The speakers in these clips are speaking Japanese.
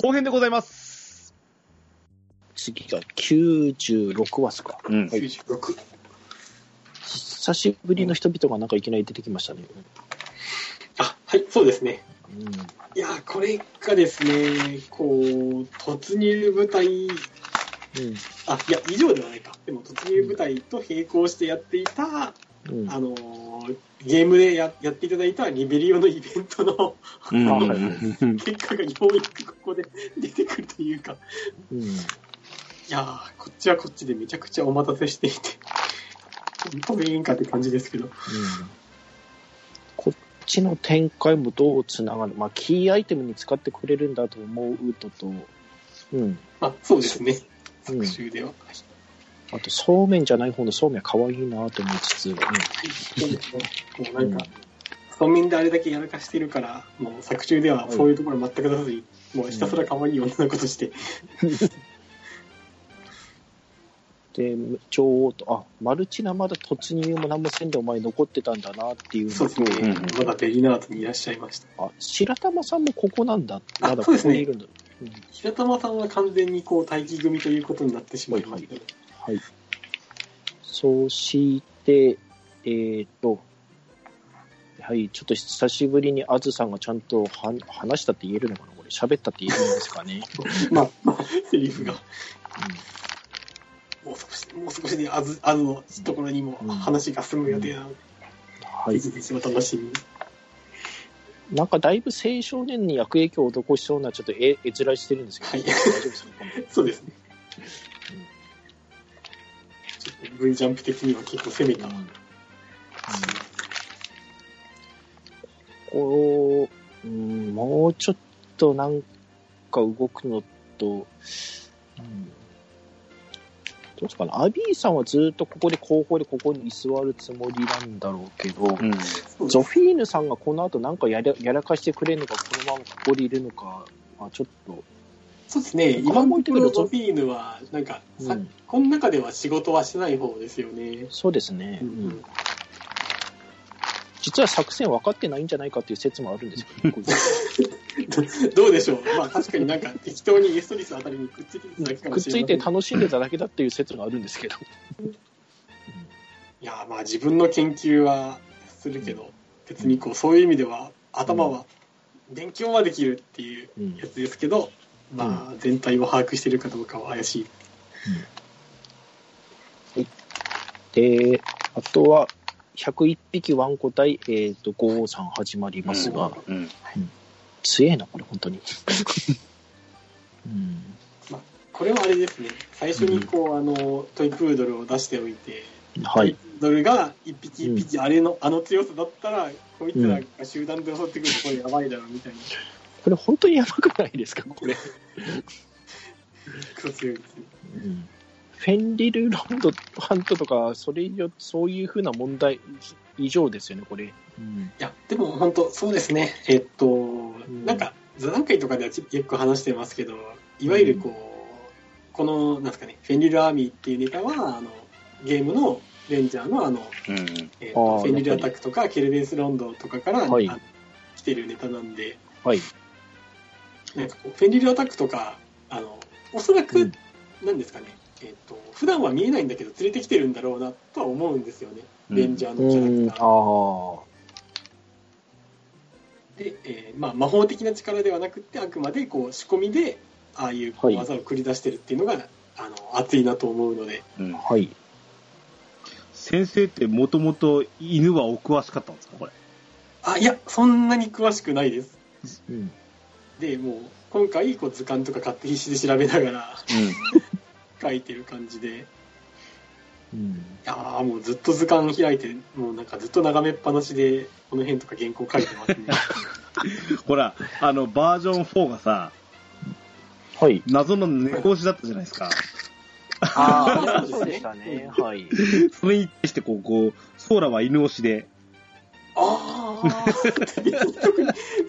後編でございます。次が96話っすか。うん。96。久しぶりの人々がなんかいきなり出てきましたね。あ、はい、そうですね。うん。いやー、これがですね、こう、突入部隊、うん。あ、いや、以上ではないか。でも、突入部隊と並行してやっていた、うん。あのーゲームでややっていただいたリベリオのイベントのうん結果がようやくここで出てくるというか、うん。いやー、こっちはこっちでめちゃくちゃお待たせしていて、本当にいいんかって感じですけど。こっちの展開もどうつながる、まあ、キーアイテムに使ってくれるんだと思うとと、うん、まあ、そうですね。うん作中では。はいあとそうめんじゃない方のそうめん可愛いなと思いつつ、うんそうですね。もうなんか、そうめんであれだけやらかしてるから、もう作中ではそういうところ全く出さずに、もうひたすら可愛い女の子として、で、ちょうど、あ、マルチナまだ突入も何もせんでお前残ってたんだなっていうのと、そうですね。まだベリナートにいらっしゃいました。あ、白玉さんもここなんだ。まだこそうですねこにいるんだ。うん平玉さんは完全にこう待機組ということになってしまいましたね。はい。そして、えーと、はい、ちょっと久しぶりにあずさんがちゃんとは話したって言えるのかなこれ、喋ったって言えるんですかね。まあ、まあ、セリフが、もう少し、もう少しであず、あずのところにもうん話が進む予定なので、はい。ぜひお楽しみに。なんかだいぶ青少年に悪影響を施しそうな、ちょっと絵絵面してるんですけど、はい大丈夫ですか？そうですね。V ジャンプ的には結構攻めた。こう、うん、もうちょっとなんか動くのと、うん、どうですかね、アビーさんはずっとここで後方でここに居座るつもりなんだろうけど、うん。ゾフィーヌさんがこの後なんかやらやらかしてくれるのか、このままここにいるのか、まあ、ちょっと、そうですね。今のところも置いてくるとゾフィーヌは、なんか、さうんこの中では仕事はしてない方ですよね。そうですね、ううんん実は作戦分かってないんじゃないかっていう説もあるんですけど、こいつどうでしょう。まあ確かになんか適当にエストリスあたりにくっついてただけかくっつい。て楽しんでただけだっていう説があるんですけど。いや、まあ自分の研究はするけど、別にこう、そういう意味では、頭は、勉強はできるっていううんやつですけど、まあ全体を把握してるかどうかは怪しい。で、あとは、101匹ワンコ対、えっ、と、553始まりますが、うん。強えな、これ、本当に。うん。これはあれですね。最初にこう、あの、トイプードルを出しておいて、はい。トイプードルが一匹一匹、あれの、あの強さだったら、こいつらが集団で襲ってくるとこれやばいだろ、みたいな。これ、本当にやばくないですか、これ。クソ強いですね。うんフェンリルランドハントとか、それ以上、そういうふうな問題以上ですよね、これ。うん。いや、でも本当、そうですね。えっと、んなんか、座談会とかでは結構話してますけど、いわゆるこう、この、なんですかね、フェンリルアーミーっていうネタは、あの、ゲームのレンジャーのあの、うん。えフェンリルアタックとか、ケルデンスロンドとかから、はいあの来てるネタなんで、はい。なんかこう、フェンリルアタックとか、あの、おそらく、うんなんですかね、えっと、普段は見えないんだけど、連れてきてるんだろうなとは思うんですよね、レンジャーうのキャラクん、ター。で、えーまあ、魔法的な力ではなくてあくまでこう仕込みでああいうはい技を繰り出してるっていうのが、あの熱いなと思うのでうん。はい。先生ってもともと犬はお詳しかったんですかこれ？あいやそんなに詳しくないですうん。でもう今回こう図鑑とか買って必死で調べながら 書いてる感じでいうん。やーもうずっと図鑑開いてもうなんかずっと眺めっぱなしでこの辺とか原稿書いてますねうん。ほら、あの、バージョン4がさ、はい。謎の猫押しだったじゃないですか。ああ、そうでしたたね。はい。それに対して、こう、こう、ソーラは犬押しで、ああ特に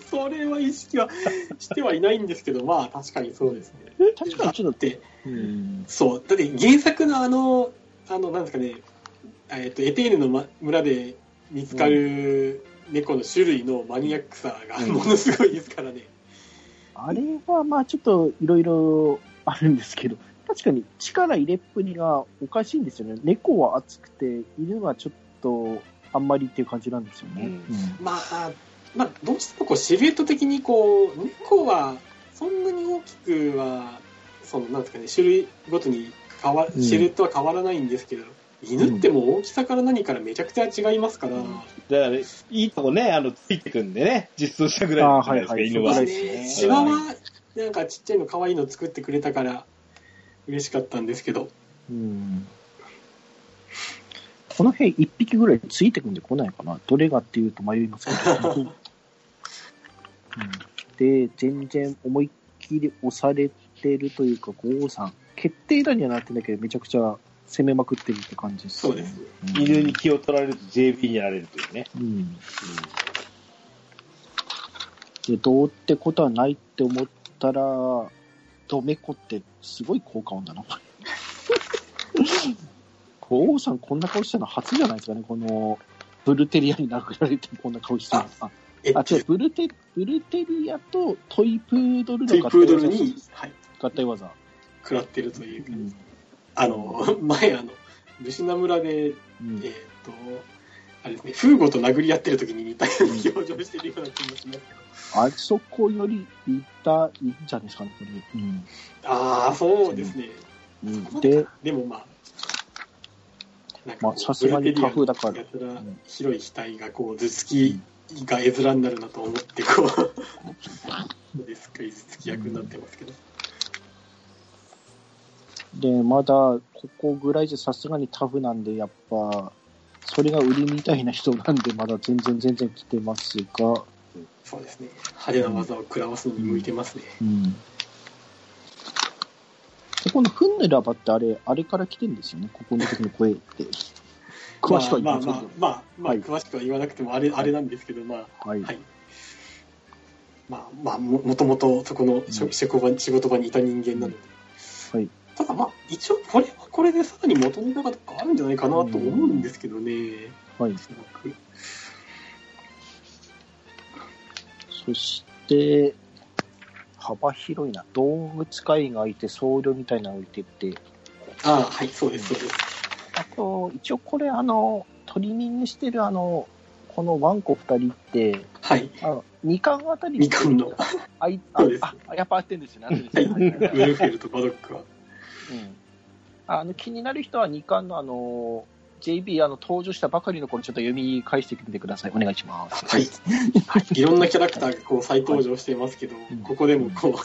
それは意識はしてはいないんですけどまあ確かにそうですね確かにちょっと、だってうん。そう、だって原作のあの、あの、なんですかね、えっと、エテーヌの、ま、村で見つかる猫の種類のマニアックさがうんものすごいですからね。あれはまあちょっといろいろあるんですけど、確かに力入れっぷりがおかしいんですよね。猫は熱くて、犬はちょっとあんまりっていう感じなんですよね。うん。まあ、まあ、どうしてもこうシルエット的にこう、猫はそんなに大きくは、その、なんですかね、種類ごとに変わ、うん。シルエットは変わらないんですけど、犬ってもう大きさから何からめちゃくちゃ違いますから、だから、いいとこね、あの、ついてくんでね、実装したぐらいじゃないですか、あーはいはい。犬は。そう。ね。ですね。シワは、なんかちっちゃいの可愛いの作ってくれたから、嬉しかったんですけど、うんこの辺一匹ぐらいついてくんで来ないかな？どれがっていうと迷いますけど。うんで、全然思いっきり押されてるというか、郷さん、決定打にはなってんだけど、めちゃくちゃ攻めまくってるって感じです、そうです。うん犬に気を取られると JB にやられるというね。うん。で、どうってことはないって思ったら、ドメコってすごい効果音だな、これ。王さんこんな顔したの初じゃないですかね、この、ブルテリアに殴られてこんな顔してるのあ違う、ブルテ、ブルテリアとトイプードルトイのプードルに、はい、合体技。食らってるというう。ん。あの、前、あの、ルシナ村で、うんえっ、と、あれですね、フーゴと殴り合ってる時に似たような表情してるような気もしますけど。あそこよりいた、いいんじゃないですかね、これ。うんああ、そうですね。うん。で、でもまあ、まあさすがにタフだからやたらん広い額がこう、頭突きが絵面になるなと思って、こう、ですっかり頭突き役になってますけど。で、まだ、ここぐらいじゃさすがにタフなんで、やっぱ、それが売りみたいな人なんで、まだ全然全然来てますが、そうですね。派手な技を食らわすのに向いてますね。うん。ここのフンヌラバってあれ、あれから来てるんですよね、ここの時の声って。詳しくは言いまあまあません。まあ、まあ、はい詳しくは言わなくてもあれ、あれなんですけど、まあ、はい。はい。まあ、まあ、ももともとそこのうん職職場、仕事場にいた人間なので。はい。ただまあ、一応、これはこれでさらに元ネタがあるんじゃないかなと思うんですけどね。はい。すごくそして、幅広いな。動物使いがいて、僧侶みたいなの置いてって、ああ、はい、そうです、そうです。あと、一応これ、あの、トリミングしてるあの、このワンコ二人って、はい。あの、2巻あたり二巻のあいああ、やっぱ合ってるんですよね。ウルフェルとバドックは。うんあの気になる人は2巻のあの JB あの登場したばかりの頃ちょっと読み返してみてください。お願いします。はい。いろんなキャラクターがこう再登場していますけど、うんここでもこう、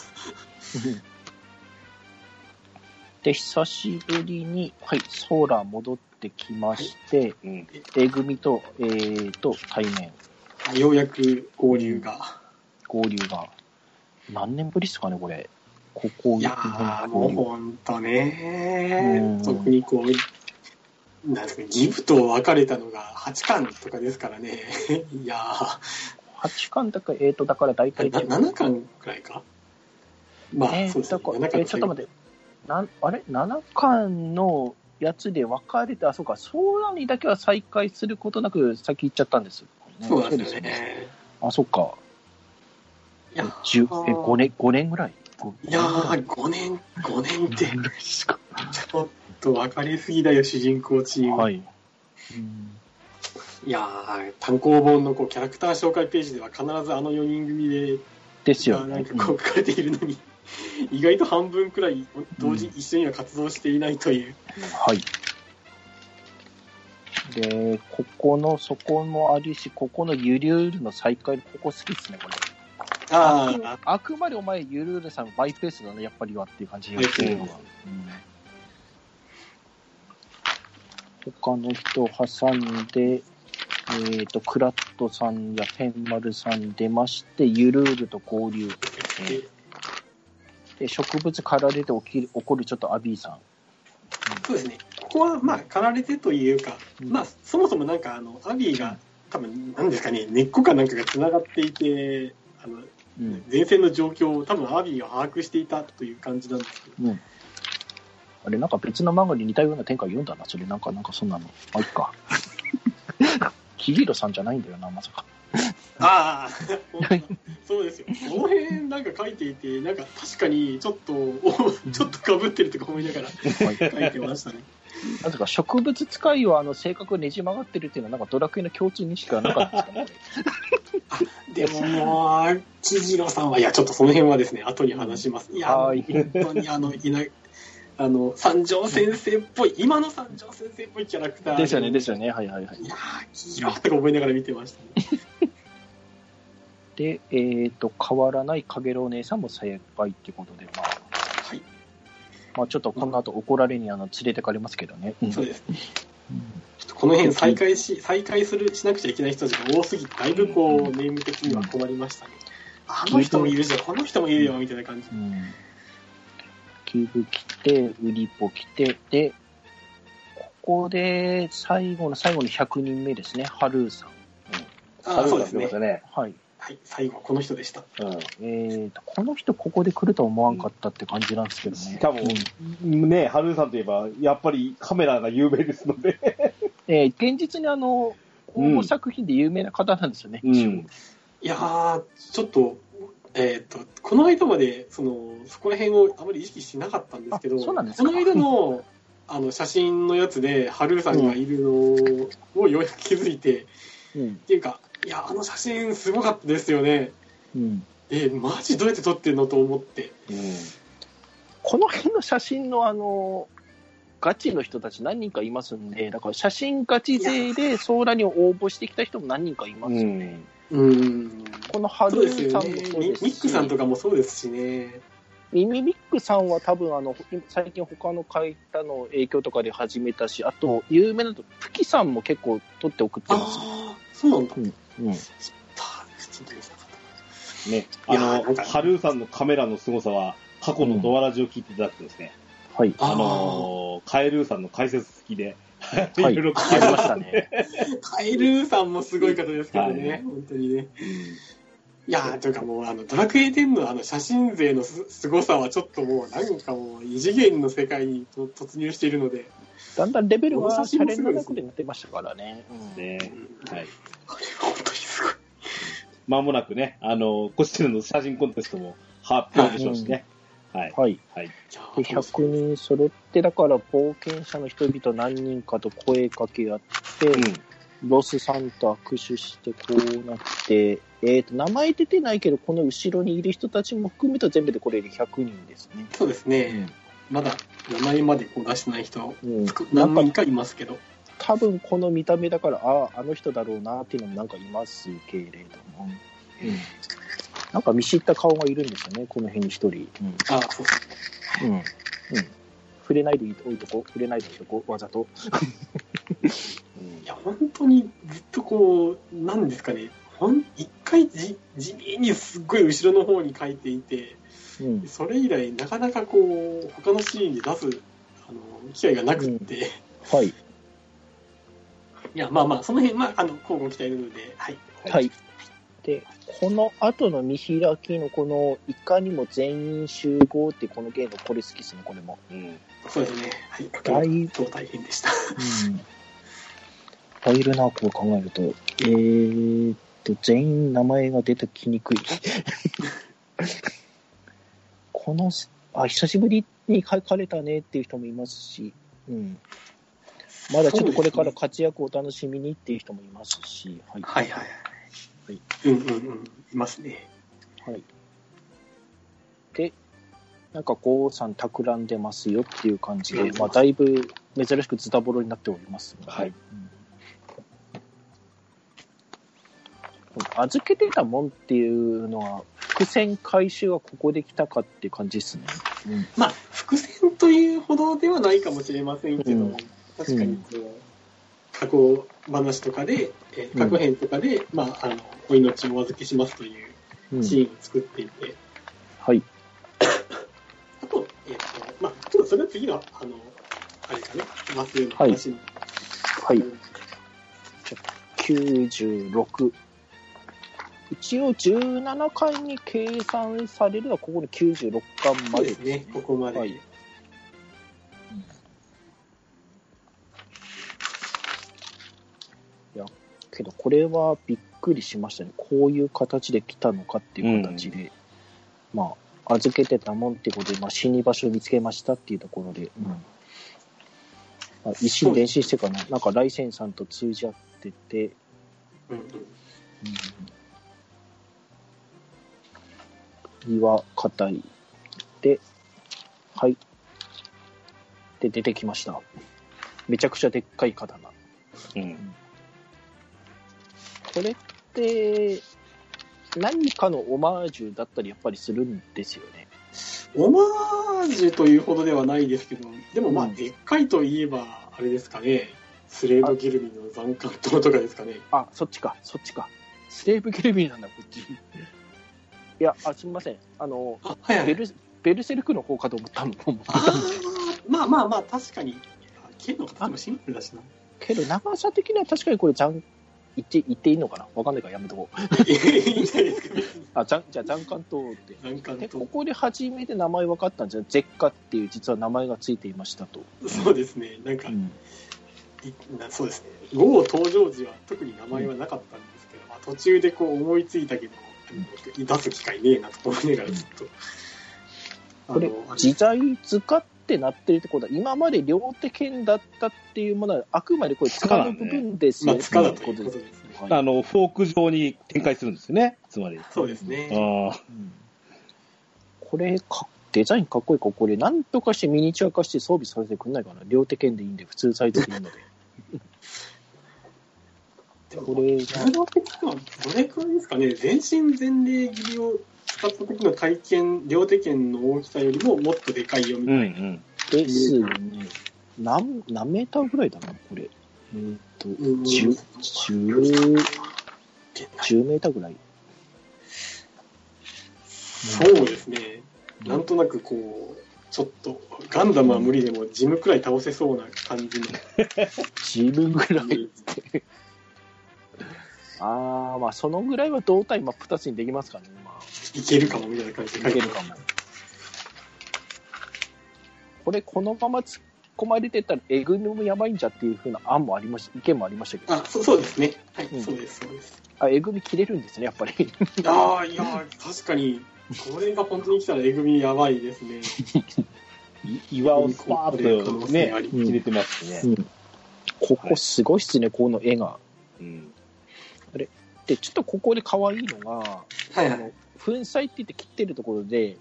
で、久しぶりに、はい、ソーラー戻ってきまして、うん。A 組と、えー、と対面、ようやく合流が。合流が。何年ぶりですかね、これ。ここいやー、もうほんとねうん特にこう、なんですか、ギブと別れたのが8巻とかですからね。いやー、8巻だから、えー、と、だから大体、な7巻くらいかまあ、えー、そうですね。7だからえ巻ーちょっと待って、なんあれ ?7 巻のやつで分かれて、あ、そうか、ソーラーにだけは再開することなく先行っちゃったんです。そうなんですよね。ね。あ、そっか。いや10え、5年、5年ぐらい？いやー、5年、5年って。ちょっと分かりすぎだよ、主人公チーム。はい。うんいやー、単行本のこうキャラクター紹介ページでは必ずあの4人組で、ですよねがなん。かこう書かれているのに、意外と半分くらい同時、うん一緒には活動していないという。はい。で、ここの、そこもあるし、ここのゆりゅうるの再開、ここ好きですね、これ。ああくあくまでお前、ゆるうるさん、マイペースだね、やっぱりはっていう感じで言ってるのが。うん他の人を挟んで、えっ、と、クラットさんやペンマルさん出まして、ゆるうると合流。でで、植物かられて起きる起こるちょっとアビーさん。そうですね。ここは、まあ、駆られてというか、うんまあ、そもそもなんか、あの、アビーが、多分、なんですかね、根っこかなんかが繋がっていて、あの、うん。前線の状況を多分アビーが把握していたという感じなんですけど、うん。あれ、なんか別の漫画に似たような展開読んだな、それ。なんか、なんかそんなの。まあ、いっか。キリロさんじゃないんだよな、まさか。ああ、そうですよ。この辺なんか書いていて、なんか確かにちょっと、おちょっとかぶってるとか思いながら書いてましたね。なぜか植物使いはあの性格ねじ曲がってるっていうのは、なんかドラクエの共通認識はなかったですかね。でももう、千次郎さんは、いや、ちょっとその辺はですね、後に話します。いや、はい本当にあの、いな、あの、三条先生っぽい、今の三条先生っぽいキャラクター。ですよね、ですよね。はいはいはいい。やー、黄色とか思いながら見てましたね。で、えっ、と、変わらないかげろう姉さんも正解ってことで、まあ、はい。まあちょっとこの後怒られにあの連れてかれますけどね。う んそうですね。うんちょっとこの辺再開し、再開する、しなくちゃいけない人たちが多すぎて、だいぶこう、ネーム的には困りましたね。あの人もいるじゃん、この人もいるよ、みたいな感じ。うん。キブ来て、ウリポ来て、で、ここで最後の最後の100人目ですね、ハルーさん。ああ、そうですね。ね。はい。はい、最後はこの人でした。うん。えーと、この人ここで来るとは思わんかったって感じなんですけどね。しかもうんね、ハルーさんといえば、やっぱりカメラが有名ですので。えー現実にあの、応募作品で有名な方なんですよね。うん。いやー、ちょっと、えっ、と、この間まで、その、そこら辺をあまり意識しなかったんですけど、この間の、あの、写真のやつで、ハルーさんがいるのをようやく気づいて、うん。っていうか、いや、あの写真すごかったですよね。うん。えーマジどうやって撮ってんのと思って。この辺の写真のあの、ガチの人たち何人かいますんで、だから写真ガチ勢でソーラに応募してきた人も何人かいますよね。うん。このハルそうですよーさんもね。そうですし、ミミックさんとかもそうですしね。ミミミックさんは多分あの、最近他の書いたの影響とかで始めたし、あと、有名なと、プキさんも結構撮って送ってますね。ああ、そうなんだ。うん。た普通に見せなかっね、あの、ハルーさんのカメラの凄さは、過去のドアラジを聞いていただくとですね、はい。た。あのー、カエルーさんの解説付きで、いはい。ろいろあ聞けましりましたた。ね。カエルーさんもすごい方ですけどね、はい本当にね。いやー、というかもう、あの、ドラクエ10のあの写真勢のす凄さはちょっともう、なんかもう、異次元の世界にと突入しているので、だんだんレベルこのはシャレ写真もすごいですの中でなってましたからね。うんねうんはい。これは本当にすごい。まもなくね、あの、こちらの写真コンテストも発表でしょうしね。はい。はい。はい。で、ー100人揃って、だから冒険者の人々何人かと声かけ合って、ロスさんと握手してこうなって、えっ、と、名前出てないけど、この後ろにいる人たちも含めた全部でこれで100人ですね。そうですね。まだ名前までこう出してない人、うん。何人かいますけど。多分この見た目だから、ああ、あの人だろうなっていうのもなんかいますけれども。うん。なんか見知った顔がいるんですよね、この辺に一人。ああ、そうですね。うん。うん。うん。触れないでおいとこ、触れないでおいとこ、わざと。いや、本当にずっとこう、なんですかね、ほん一回じ地味にすっごい後ろの方に書いていて、うん。それ以来、なかなかこう、他のシーンで出すあの機会がなくって、はい。いや、まあまあ、その辺、まあ、あの、交互期待なので、はい。はい。で、この後の見開きのこの、いかにも全員集合ってこのゲーム、これ好きですね、これも。うん。そうですね。はい。だい今日大変でした。うん。いるな、こう考えると。えーっと、全員名前が出てきにくい。この、あ、久しぶりに書かれたねっていう人もいますし、うん。まだちょっとこれから活躍をお楽しみにっていう人もいますし、はい。はいはいははいい。うんうんうん。いますね。はい。で、なんか、ゴーさん企んでますよっていう感じで、まあ、だいぶ珍しくズタボロになっておりますので。はいうん預けてたもんっていうのは、伏線回収はここで来たかっていう感じですね。うんまあ、伏線というほどではないかもしれませんけど、うん確かにこう、過去話とかで、えー過去編とかで、まあ、あの、お命をお預けしますといううんシーンを作っていて、はい。あと、えっ、と、まあ、ちょっとそれは次の、あの、あれかね、マスの話に。はい。96。一応17回に計算されるのはここの96巻までそうですね、ここまで。はいけどこれはびっくりしましたね。こういう形で来たのかっていう形で、まあ、預けてたもんってことで、まあ、死に場所を見つけましたっていうところで、うん。まあ、一心伝心してから、なんか、ライセンさんと通じ合ってて、うんうん。うん、岩硬い。で、はい。で、出てきました。めちゃくちゃでっかい刀。うん。これって、何かのオマージュだったりやっぱりするんですよね。オマージュというほどではないですけど、でもまあ、うんでっかいといえば、あれですかね、スレーブギルミの残艦島とかですかね。あ、そっちか、そっちか。スレーブゲルビーなんだ、こっち。いや、あ、すみません。あの、あ、はいはい。ベル、ベルセルクの方かと思ったの。思ったあまあまあまあ、確かに。剣の形もシンプルだしな。けど、長さ的には確かにこれ、じゃん、言って、言っていいのかな？わかんないからやめとこう。いいんじゃないですか、別 にあ、じゃん、じゃあ、残艦島って。残艦で、こ島。こで初めて名前分かったんじゃゼッカっていう実は名前がついていましたと。そうですね、なんか、うん。そうですね、ゴー登場時は特に名前はなかったんですけど、まあ、途中でこう思いついたけど、出す機会ねえなと思いながらずっと。これあの、自在塚ってなってるってことは、今まで両手剣だったっていうものは、あくまでこれ塚の部分ですよまあ、ってということです。ね。はいあの、フォーク状に展開するんですよね。つまり。そうですね。ああ。うんこれか、デザインかっこいいから、これ、なんとかしてミニチュア化して装備させてくんないかな。両手剣でいいんで、普通サイズでいいので。これが柔道的にはどれくらいですかね、全身全霊切りを使った時の体験、両手剣の大きさよりももっとでかいよみうんうたいな。ん。ですね。何、何メーターぐらいだな、これ。えーっと、うん10、10、10メーターぐらい。そうですね。なんとなくこう、ちょっと、ガンダムは無理でもジムくらい倒せそうな感じの。自分ぐらいって。ああ、まあ、そのぐらいは胴体真っ二つにできますからね。まあ、いけるかもみたいな感じで書いけるかも。これ、このまま突っ込まれてたら、えぐみもやばいんじゃっていうふうな案もありました、意見もありましたけど。あ、そそうですね。はい、うんそうです、そうです。あ、えぐみ切れるんですね、やっぱり。ああ、いや、確かに、これが本当に来たらえぐみやばいですね。い岩をスパーッとねう、ん入れてますしね。うんここすごいっすね、この絵が。うん。で、ちょっとここで可愛いのが、はいはい。あの粉砕って言って切ってるところで、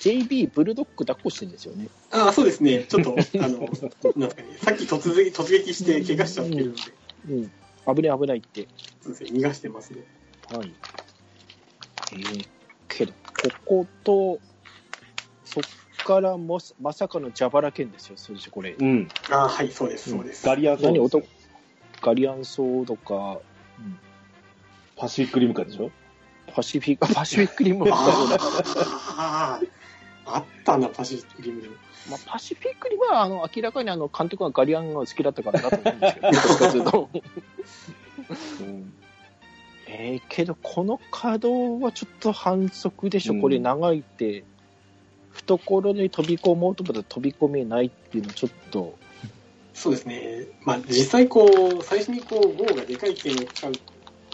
JB ブルドッグ抱っこしてるんですよね。ああ、そうですね。ちょっと、あの、なんですかね、さっき突撃突撃して怪我しちゃってるんで、うん。危ない危ないって。そうですね、逃がしてますね。はい。えー、けど、ここと、そっからもすまさかの蛇腹剣ですよ、そしてこれ。うん。ああ、はい、そうです、そうです。ガリアンソー何ドガリアンソードか、パシフィックリムカでしょ？パシフィック、パシフィックリムもああ、あったな、パシフィックリム。まあ、パシフィックリムはあの明らかにあの監督がガリアンが好きだったからだと思うんですけど、どっちかというと。うん。えー、けどこの稼働はちょっと反則でしょ、うんこれ長いって、懐に飛び込もうと思ったら飛び込めないっていうのはちょっと、そうですね。まあ、実際こう、最初にこう、ゴーがでかい剣を使う。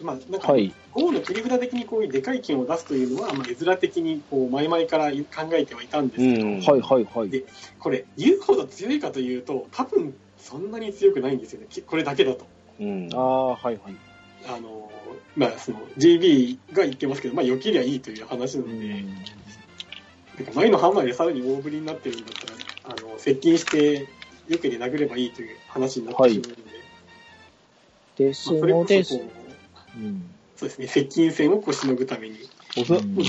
まあ、なんか、はい、ゴーの切り札的にこういうでかい剣を出すというのは、まあ、絵面的にこう、前々から考えてはいたんですけど、うんはいはいはい。でこれ、言うほど強いかというと、多分、そんなに強くないんですよね。きこれだけだと。うん。ああ、はいはい。あの、まあ、その、JB が言ってますけど、まあ、良けりゃいいという話なので、なんか前のハンマーでさらに大振りになってるんだったら、あの、接近して、よけで殴ればいいという話になってしまうので、ですまあ、それので、こそこう、うんそうですね、接近戦をこうしのぐために、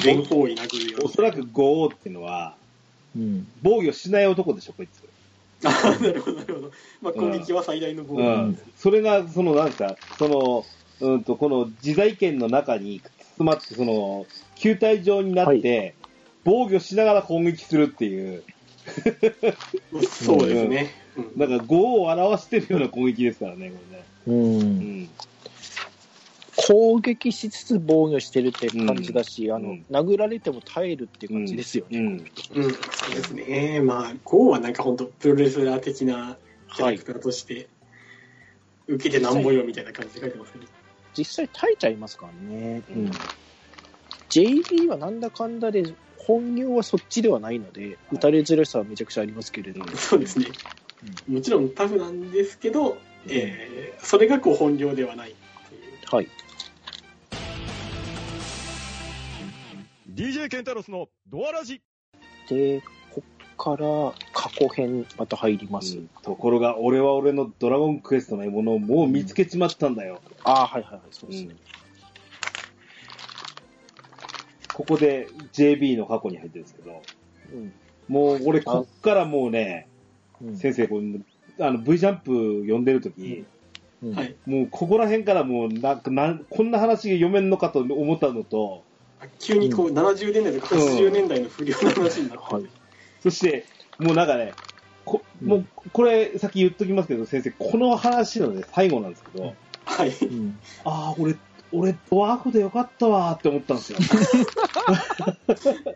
全方位殴るようおそらくゴーっていうのは、うん、防御しない男でしょ、こいつ。ああ、なるほど、なるほど。まあ、攻撃は最大の防御うんなんですね。。それが、その、なんですか、その、うんと、この自在圏の中に包まって、その、球体状になって、防御しながら攻撃するっていう、そうですね。うんなんか、5を表してるような攻撃ですからね、これね。う、うんん。攻撃しつつ防御してるって感じだし、あのうん殴られても耐えるっていう感じですよね。うん。うん、そうですね。まあ、ゴーはなんか本当プロレスラー的なキャラクターとして、受けてなんぼよみたいな感じで書いてますね。実際耐えちゃいますからね。うん JB はなんだかんだで、本業はそっちではないので、打たれづらさはめちゃくちゃありますけれど。うんそうですね。もちろんタフなんですけど、えーそれがこう本業ではないっていう。はい。DJ ケンタロスのドアラジで、こっから過去編また入ります。うんところが、俺は俺のドラゴンクエストの獲物をもう見つけちまったんだよ。ああ、はいはいはい、そうですね。ここで JB の過去に入ってるんですけど、うん。もう俺こっからもうね、うん先生、こうあの V ジャンプ読んでるとき、うんはい。もうここら辺からもうなんかなん、こんな話が読めんのかと思ったのと、急にこう70年代とか80年代の不良の話になって、はいそして、もうなんかね、こもうこれ、さっき言っときますけど、先生、この話のね、最後なんですけど、はい。うん ああ、俺、俺、ドワーフでよかったわーって思ったんですよ。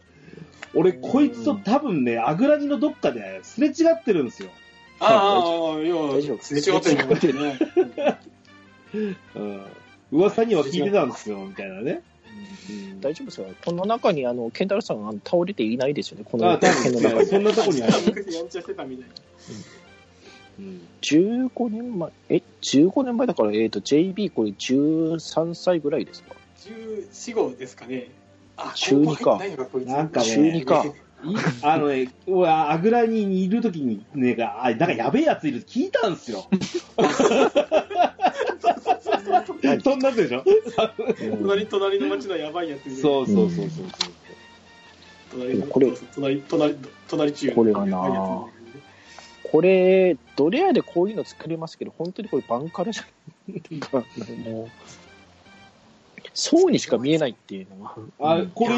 俺、こいつと多分ね、アグラニのどっかですれ違ってるんですよ。ああ、いや、すれ違ってるんじゃないうん。噂には聞いてたんですよ、みたいなね。大丈夫ですよ。この中に、あの、ケンタロウさんが倒れていないですよね、こあの編の中に。そんなとこにある。昔やんちゃしてたみたいな。うん15年前、え、15年前だから、えっ、と、JB これ13歳ぐらいですか？14、5ですかね。あ、中二かなんかね中二か。いあのね、俺、アグラニにいるときにね、あ、なんかやべえやついるって聞いたんですよ。そんなやつでしょ？隣、隣の町のやばいやつでそうそうそうそう。隣の、これ隣、隣、隣中これがなこれ、ドレアでこういうの作れますけど、本当にこれバンカラじゃん。なんかもう、そうにしか見えないっていうのが。あ、これ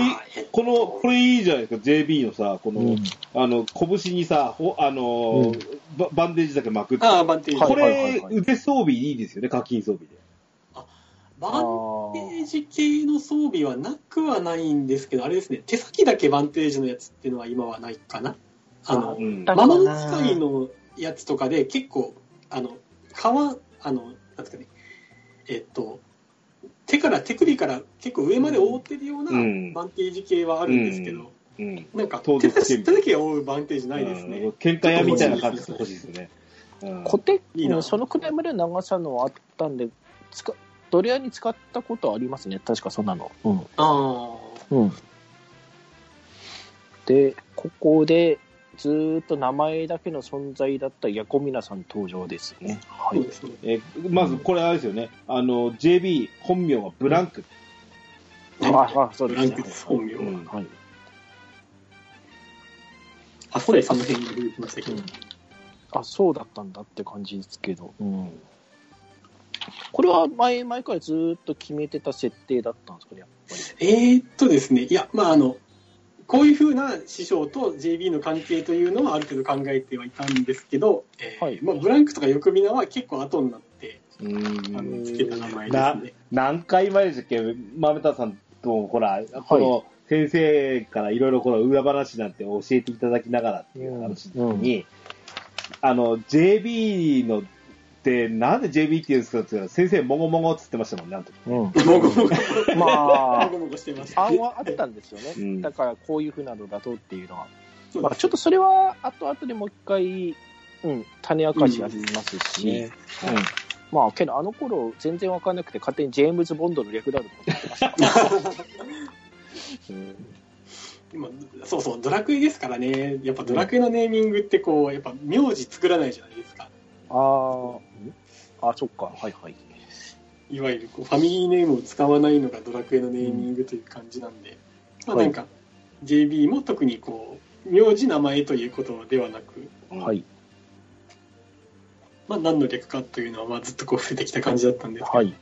この、これいいじゃないですか、JB のさ、この、うんあの、拳にさ、ほあのーバ、バンデージだけ巻くって。ああ、バンテージ。これ、はい腕装備いいですよね、課金装備で。バンテージ系の装備はなくはないんですけど、あれですね、手先だけバンテージのやつっていうのは今はないかな。あの、魔物使いのやつとかで結構、あの、皮、あの、なんですかね、えっと、手から、手首から結構上まで覆ってるようなうんバンテージ系はあるんですけど、うん。なんか当手だけ覆うバンテージないですね。うん喧嘩屋みたいな感じで欲しいですよね。うんコテいいなそのくらいまでの長さのあったんで、使ドレアに使ったことありますね。確かそんなの。うん。ああ。うん。で、ここで、ずーっと名前だけの存在だったヤコミナさん登場ですね。はい。そうですね。えーまず、これあれですよね。あの、JB 本名はブランク。あ、あ、そうですねブランクです、本名は。うんはい。あ、これその辺が出てきましたけど。あ、そうだったんだって感じですけど。うん。これは前々からずーっと決めてた設定だったんですかね、やっぱり。えー、っとですね、いや、まあ、あの、こういうふうな師匠と JB の関係というのはある程度考えてはいたんですけど、えーはいまあ、ブランクとかヨクミナは結構後になって、うあん。の、つけた名前でなすね。何回前でしたっけ豆田さんと、ほら、この先生からいろいろこの裏話なんて教えていただきながらっていう話に、あの、JB のって、なんで JB って言うんですかって言ったら、先生、もごもごっつってましたもんね、あの時うん。もごもご、まあもご、もごしてました。案はあったんですよね。うんだから、こういうふうなのだとっていうのは。まあ、ちょっとそれは、後々でもう一回、うん、種明かしありますし、ねうん。まあ、けど、あの頃、全然わかんなくて、勝手にジェームズ・ボンドの略だろうと思ってました。うん今そうそう、ドラクエですからね、やっぱドラクエのネーミングってこう、やっぱ名字作らないじゃないですか。あーんあ、そっか、はいはい。いわゆるこうファミリーネームを使わないのがドラクエのネーミングという感じなんで、まあなんか、JB も特にこう、名字名前ということではなく、はい。まあ何の略かというのはまあずっとこう触れてきた感じだったんですけど、はい。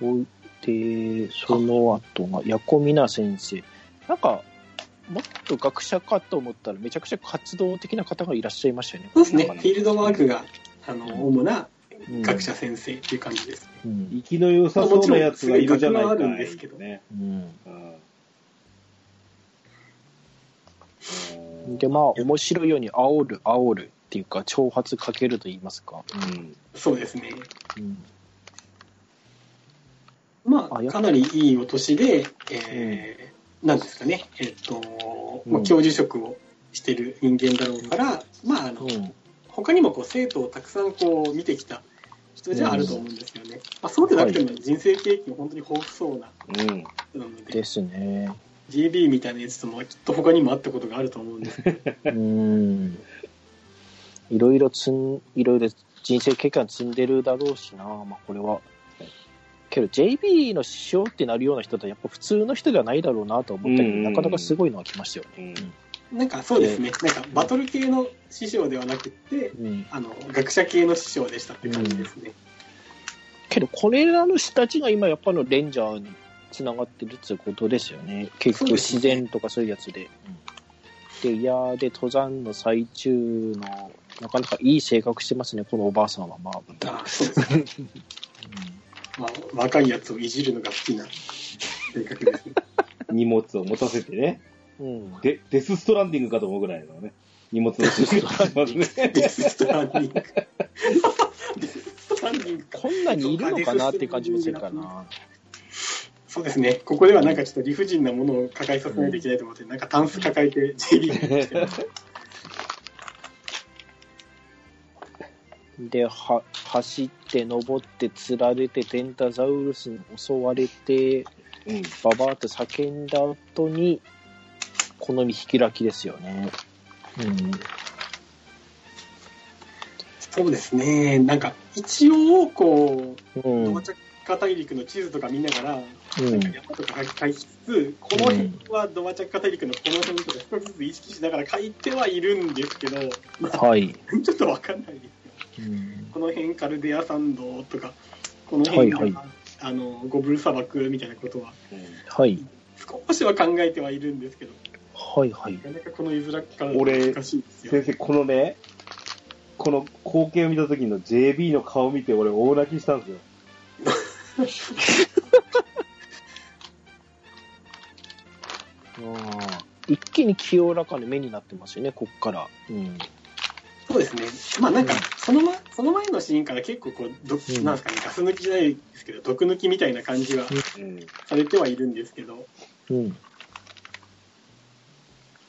ほいで、その後が、ヤコミナ先生。なんか、もっと学者かと思ったら、めちゃくちゃ活動的な方がいらっしゃいましたよね。そうですね、フィールドワークが、あの、主なうん学者先生っていう感じです。うん。生きの良さそうなやつがいるじゃないかもちろんすごい学はあるんですけどね。うんうんで、まあ、面白いように煽る、煽るっていうか、挑発かけると言いますか。うんそうですね。うんまあ、かなりいいお年で、えーなんですかね、えっ、と、まあ、うん教授職をしてる人間だろうから、まあ、あの、うん。他にもこう生徒をたくさんこう見てきた人じゃあると思うんですよね。まあ、そうでなくても人生経験本当に豊富そうなうん。人なので、ですね。GB みたいなやつともきっと他にもあったことがあると思うんですけど、うん。いろいろ積ん、いろいろ人生経験積んでるだろうしな、まあこれは。けど JB の師匠ってなるような人とやっぱ普通の人ではないだろうなと思ったけど、なかなかすごいのが来ましたよね。なんかそうですね、なんかバトル系の師匠ではなくって、うん。あの、学者系の師匠でしたって感じですね。けどこれらの人たちが今やっぱのレンジャーにつながってるっていうことですよね。結局自然とかそういうやつで。で、いやーで登山の最中の、なかなかいい性格してますね、このおばあさんは。まあ、あそうですね。まあ、若いやつをいじるのが好きな性格ですね。荷物を持たせてね。うん。で、デスストランディングかと思うぐらいのね。荷物の出しますね。デスストランディング。デスストランディングか。こんなにいるのかなっていう感じもするからな。そうですね。ここではなんかちょっと理不尽なものを抱えさせないといけないと思って、なんかタンス抱えて J リーグに来てで、は、走って登って釣られてデンタザウルスに襲われて、うん。ババーって叫んだ後に、この見開きですよね。そうですね。なんか一応、こう、うん。うんドマ。チャッカ大陸の地図とか見ながら、うんなんか山とか書きつつ、この辺はドマチャッカ大陸のこの辺とか一つずつ意識しながら書いてはいるんですけど、まあ、はい。ちょっとわかんないですこの辺カルデア山道とか、この辺が、はいはあのゴブル砂漠みたいなことははい。少しは考えてはいるんですけど、はいはいな。かなかこの絵面から俺難しいですよ。先生、このね、この光景を見た時の JB の顔を見て俺大泣きしたんですよ。一気に清らかな目になってますよね、こっから。うん。そうですね。まあなんか、その,、ま、その前のシーンから結構こう、どうん。なんですかね、ガス抜きじゃないですけど、毒抜きみたいな感じはうん。されてはいるんですけど、うん。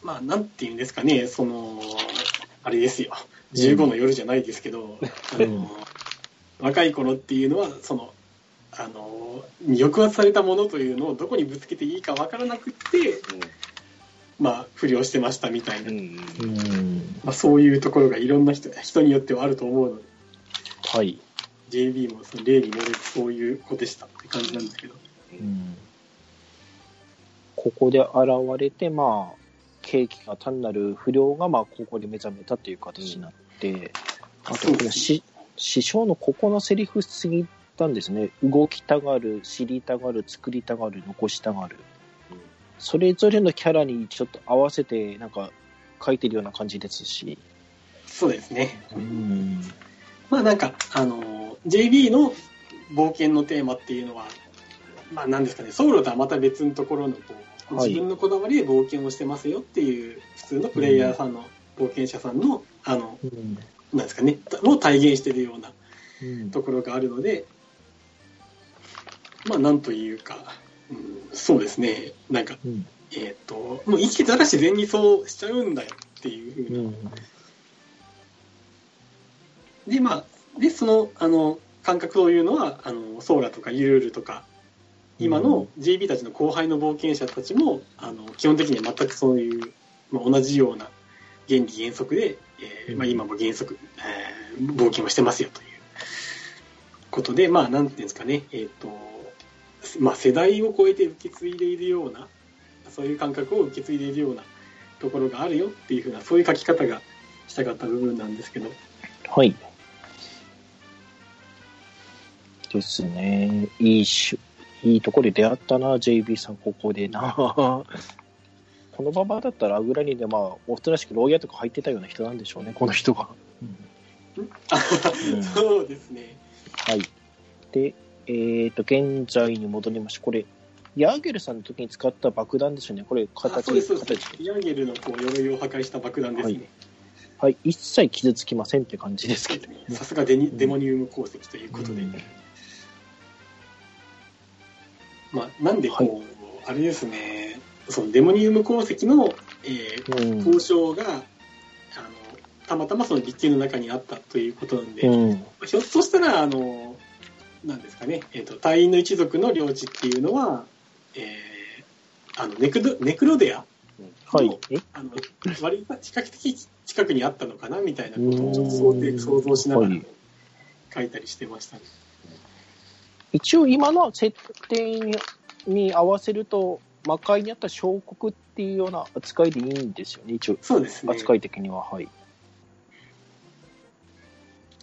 まあなんていうんですかね、その、あれですよ、15の夜じゃないですけど、あの若い頃っていうのは、その、あの、抑圧されたものというのをどこにぶつけていいかわからなくって、まあ、不良してましたみたいな、うん。うん。まあ、そういうところがいろんな人人によってはあると思うので、はい。JB もその例に漏れずそういう子でしたって感じなんですけど、うん。ここで現れて、まあ、景気が単なる不良が、まあ、ここで目覚めたという形になって、あと、このし師匠のここのセリフすぎたんですね。動きたがる、知りたがる、作りたがる、残したがる。それぞれのキャラにちょっと合わせて、なんか、書いてるような感じですし。そうですね。うん。まあなんか、あの、JB の冒険のテーマっていうのは、まあなんですかね、ソウルとはまた別のところのこう、はい自分のこだわりで冒険をしてますよっていう、普通のプレイヤーさんの、冒険者さんの、あの、うん。なんですかね、を体現してるようなうんところがあるので、まあなんというか、うんそうですね、なんか、うん。えっ、と、もう生きてたら自然にそうしちゃうんだよっていうふうなうん。で、まあ、で、その、あの、感覚というのは、あの、ソーラとかユルールとか、今の JB たちの後輩の冒険者たちも、あの、基本的には全くそういう、まあ、同じような原理原則で、えーまあ、今も原則、えー冒険をしてますよということで、まあ、なんていうんですかね、えっ、と、まあ、世代を超えて受け継いでいるような、そういう感覚を受け継いでいるようなところがあるよっていうふうな、そういう書き方がしたかった部分なんですけど、はい。ですね。いいし、いいところで出会ったな、JB さん、ここでな。このババアだったら、アグラニで、まあ、おとなしく牢屋とか入ってたような人なんでしょうね、この人が。うんそうですね。はい。で、えっ、と、現在に戻りまして、これ、ヤーゲルさんの時に使った爆弾ですよね。これ、あ形、そうです、そうです形。。ヤンゲルのこう鎧を破壊した爆弾ですね。はい、一切傷つきませんって感じですけど。さすがデニデモニウム鉱石ということで。うんまあ、なんでこう、あれですね、そのデモニウム鉱石の、えーうん。交渉が、あの、たまたまその立件の中にあったということなんで、うん。ひょっとしたら、あの、なんですかね、えっ、と、隊員の一族の領地っていうのは、えー、あの、ネクド、ネクロデアはい。えあの、割と比較的近くにあったのかなみたいなことをちょっと想定、想像しながらはい書いたりしてましたね。一応今の設定にに合わせると、魔界にあった小国っていうような扱いでいいんですよね、一応。そうですね。扱い的には、はい。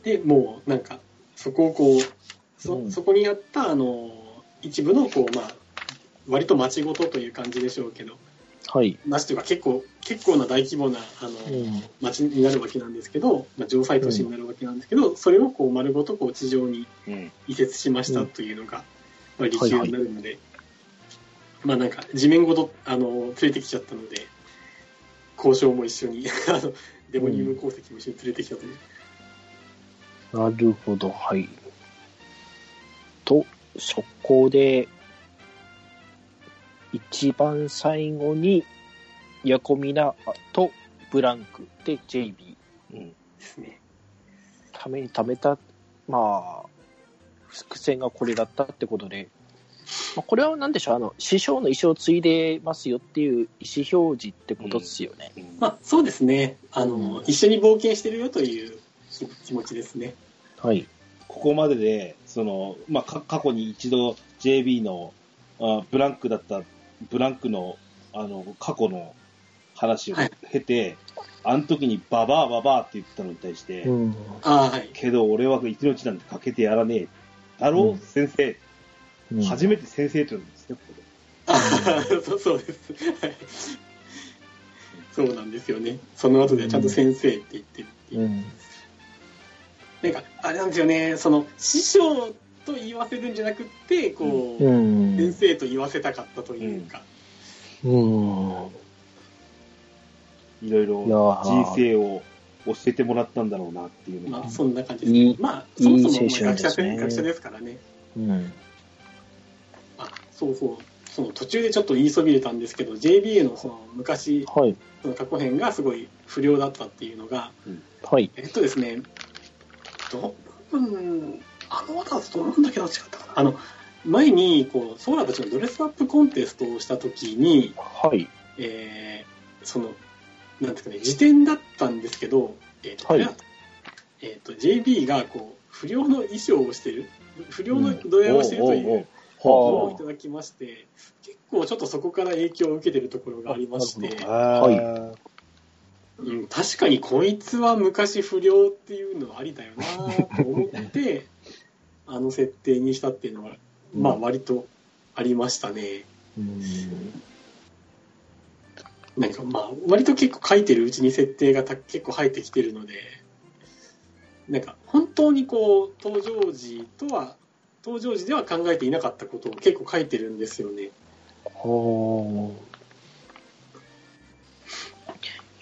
で、もうなんか、そこをこう、そ、うんそこにあった、あの、一部のこう、まあ、割と町ごとという感じでしょうけど、はい。なしというか結構、結構な大規模な、あの、うん。町になるわけなんですけど、まあ、城塞都市になるわけなんですけど、それをこう丸ごとこう地上にうん。移設しましたうんというのが、まあ、理由になるので、まあなんか地面ごとあの連れてきちゃったので、交渉も一緒に、あのデモニウム鉱石も一緒に連れてきたという。なるほど、はい。と、そこで、一番最後に、ヤコミナとブランクで JB。うん。ですね。ために貯めた、まあ、伏線がこれだったってことで、まあ、これは何でしょう、あの、師匠の意思を継いでますよっていう意思表示ってことですよね。まあそうですね。あの、うん一緒に冒険してるよという気気持ちですね。はい。ここまでで、その、まあ、か過去に一度 JB のあブランクだった、ブランクの、あの、過去の話をはい経て、あの時にババアババアって言ってたのに対して、うん。ああ、はい。けど俺は一日なんてかけてやらねえ。だろう、うん先生。うん初めて先生と言うんですね、ここで。そうそうです。はいそうなんですよね。その後でちゃんと先生って言ってるっていう。うん。なんか、あれなんですよね、その、師匠と言わせるんじゃなくって、こう、うん。先生と言わせたかったというか、うん。いろいろいやー人生を教えてもらったんだろうなっていうのがまあ、。そんな感じですいいね。まあ、そもそも学者ですね学者ですからね。うん。あ、そうそう。その途中でちょっと言いそびれたんですけど、JBA のその昔、はい。その過去編がすごい不良だったっていうのが、はい。えっとですね、ど、うん、あの技だと思うんだけど違ったかな。あの、前に、こう、ソーラーたちのドレスアップコンテストをしたときに、はい。えーその、なんですかね、時点だったんですけど、えっ、と、はい。えっ、と、JB が、こう、不良の衣装をしてる、不良のドヤをしてるというのをいただきまして、結構ちょっとそこから影響を受けてるところがありまして、はうん、確かにこいつは昔不良っていうのはありだよなと思って、あの設定にしたっていうのは、まあ割とありましたね。うん。なんかまあ割と結構書いてるうちに設定がた結構入ってきてるので、なんか本当にこう登場時とは、登場時では考えていなかったことを結構書いてるんですよね。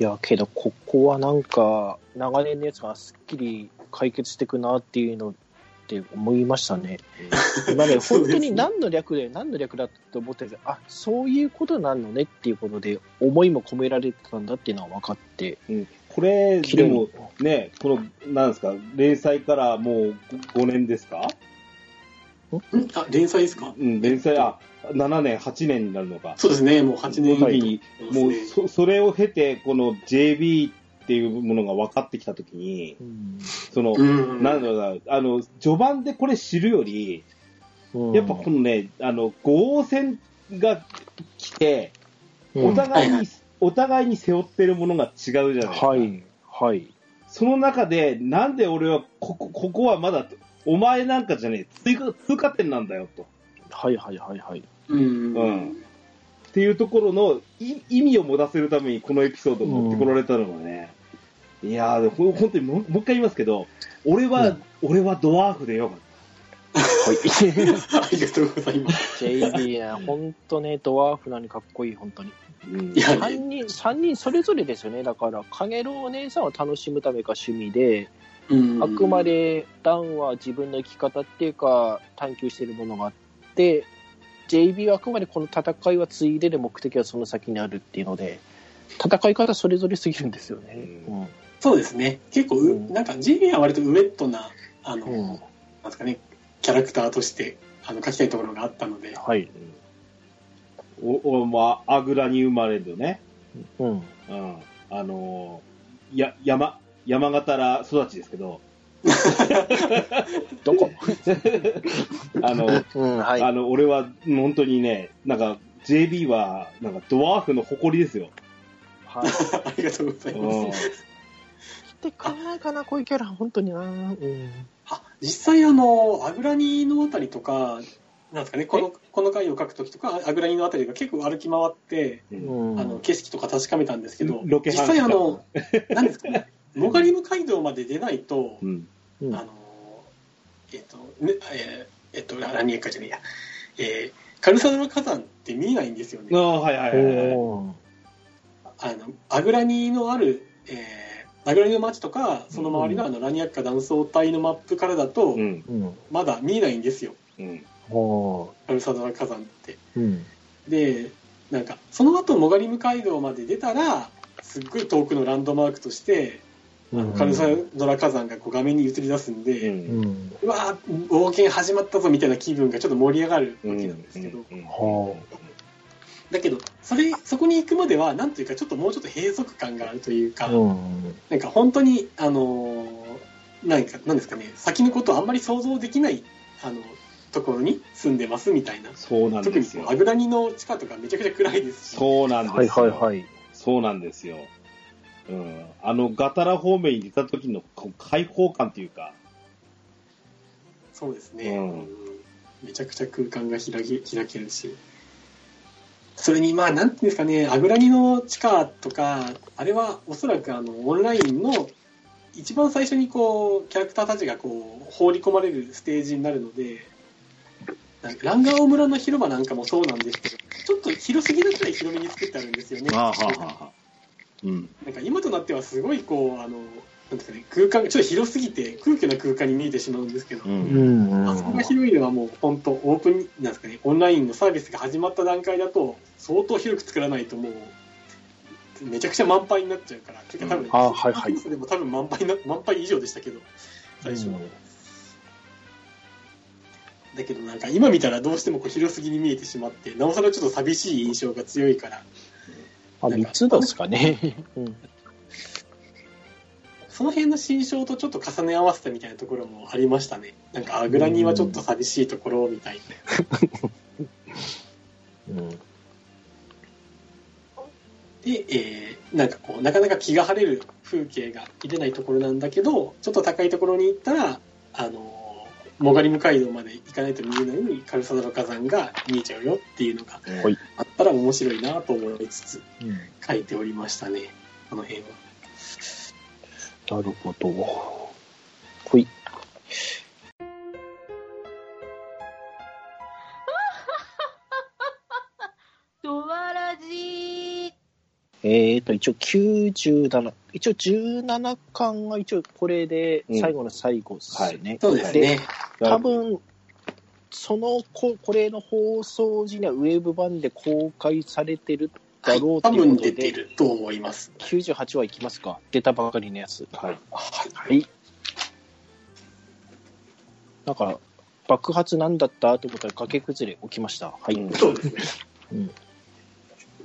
いや、けど、ここはなんか、長年のやつがすっきり解決していくなっていうのって思いましたね。今ね、本当に何の略で、何の略だと思ってて、あ、そういうことなのねっていうことで、思いも込められてたんだっていうのは分かって、これ、綺麗でもに。ね、この、なんですか、連載からもう5年ですか？んあ、連載ですか？うん、連載、あ、7年、8年になるのか。そうですね、もう8年この時に、もうそ、それを経て、この JB っていうものが分かってきたときに、うんその、うん。なんだろうな、あの、序盤でこれ知るより、やっぱこのね、あの、5王戦が来て、お互いに、お互いに背負ってるものが違うじゃないですか。はい、はい。その中で、なんで俺は、ここ、ここはまだ、お前なんかじゃねえ、追加、通過点なんだよ、と。はい、はい、はい、はい。うん。うんっていうところのい意味を持たせるためにこのエピソードを持ってこられたのがね、いやー、ほん本当にもうもう一回言いますけど、俺は、うん俺はドワーフでよかっはい。ありがとうございます。JB ね、本当ね、ドワーフなのにかっこいい、本当に。た。うんいや3人、三人それぞれですよね。だから、かげろうお姉さんは楽しむためか趣味で、うんあくまでダンは自分の生き方っていうか、探求してるものがあって、JB はあくまでこの戦いはついでで目的はその先にあるっていうので、戦い方それぞれすぎるんですよね。うん。そうですね。結構う、うんなんか JB は割とウェットな、あの、うんなんですかね、キャラクターとして、あの、書きたいところがあったので、はい。お、お、まあ、アグラに生まれるね。うん。うん。あのーや、山、山形ら育ちですけど、どこ？あの、うん、はい。あの、俺は本当にね、なんか、JB は、なんか、ドワーフの誇りですよ。はい。ありがとうございうんます。来てくれないかな、こういうキャラ、本当にな。うん。あ、実際あの、アグラニのあたりとか、なんですかね、この、この回を書くときとか、アグラニのあたりが結構歩き回って、うんうん。あの、景色とか確かめたんですけど、実際あの、なんですかね、モガリム街道まで出ないと、うん。うんあの、えっ、と、ね、えーえっ、と、何かじゃねえや、えーカルサドラ火山って見えないんですよね。ああ、はいはいはいあの、アグラニのある、えー、アグラニの街とか、その周りのあの、ラニアッカ断層帯のマップからだと、うん。うん。まだ見えないんですよ。カルサドラ火山って。うん。で、なんか、その後、モガリム街道まで出たら、すっごい遠くのランドマークとして、あのカルサドラ火山がこう画面に映り出すんう。で、うんん。うわー冒険始まったぞみたいな気分がちょっと盛り上がるわけなんですけど、うんはだけど、それ、そこに行くまでは、なんというか、ちょっともうちょっと閉塞感があるというか、あ。うん。なんか本当に、あのーなんか、なんですかね、先のことをあんまり想像できない、あの、ところに住んでますみたいな。そうなん特にですよこうア。グラニの地下とかめちゃくちゃ暗いですし、そうなんですよ。はいはいはい。そうなんですよ。うん。あの、ガタラ方面に出た時の開放感というか、そうですね、うんめちゃくちゃ空間が開け開けるし、それに、まあ、なんていうんですかね、アグラニの地下とか、あれはおそらくあのオンラインの一番最初にこうキャラクターたちがこう放り込まれるステージになるので、なんかランガーオ村の広場なんかもそうなんですけど、ちょっと広すぎるくらい広めに作ってあるんですよね。はあはあは。うん。なんか今となってはすごいこう、あの、なんですかね、空間がちょっと広すぎて空虚な空間に見えてしまうんですけど、う。うんん。あそこが広いのはもう本当オープン、なんですかね、オンラインのサービスが始まった段階だと相当広く作らないともう、めちゃくちゃ満杯になっちゃうから、てか多分、あはいはいでも多分満杯な、満杯以上でしたけど、最初は。だけどなんか今見たらどうしてもこう広すぎに見えてしまって、なおさらちょっと寂しい印象が強いから、あ、三つですかね。うん。その辺の心象とちょっと重ね合わせたみたいなところもありましたね。なんか、アグラニはちょっと寂しいところみたいな。うん。で、えーなんかこう、なかなか気が晴れる風景が見れないところなんだけど、ちょっと高いところに行ったら、あのー、モガリム街道まで行かないと見えないのに、カルサドラ火山が見えちゃうよっていうのがはいあったら面白いなと思いつつ、うん書いておりましたね、この辺は。なるほど。ほい。えーと、一応97、一応17巻が一応これで最後の最後ですね。そうですね。多分、そのこ、これの放送時にはウェブ版で公開されてるだろうと多分いうことで、出てると思います。98話いきますか出たばかりのやつ。はい。はい。なんか、爆発なんだったと思ったら崖崩れ起きました。はい。うんそうですね。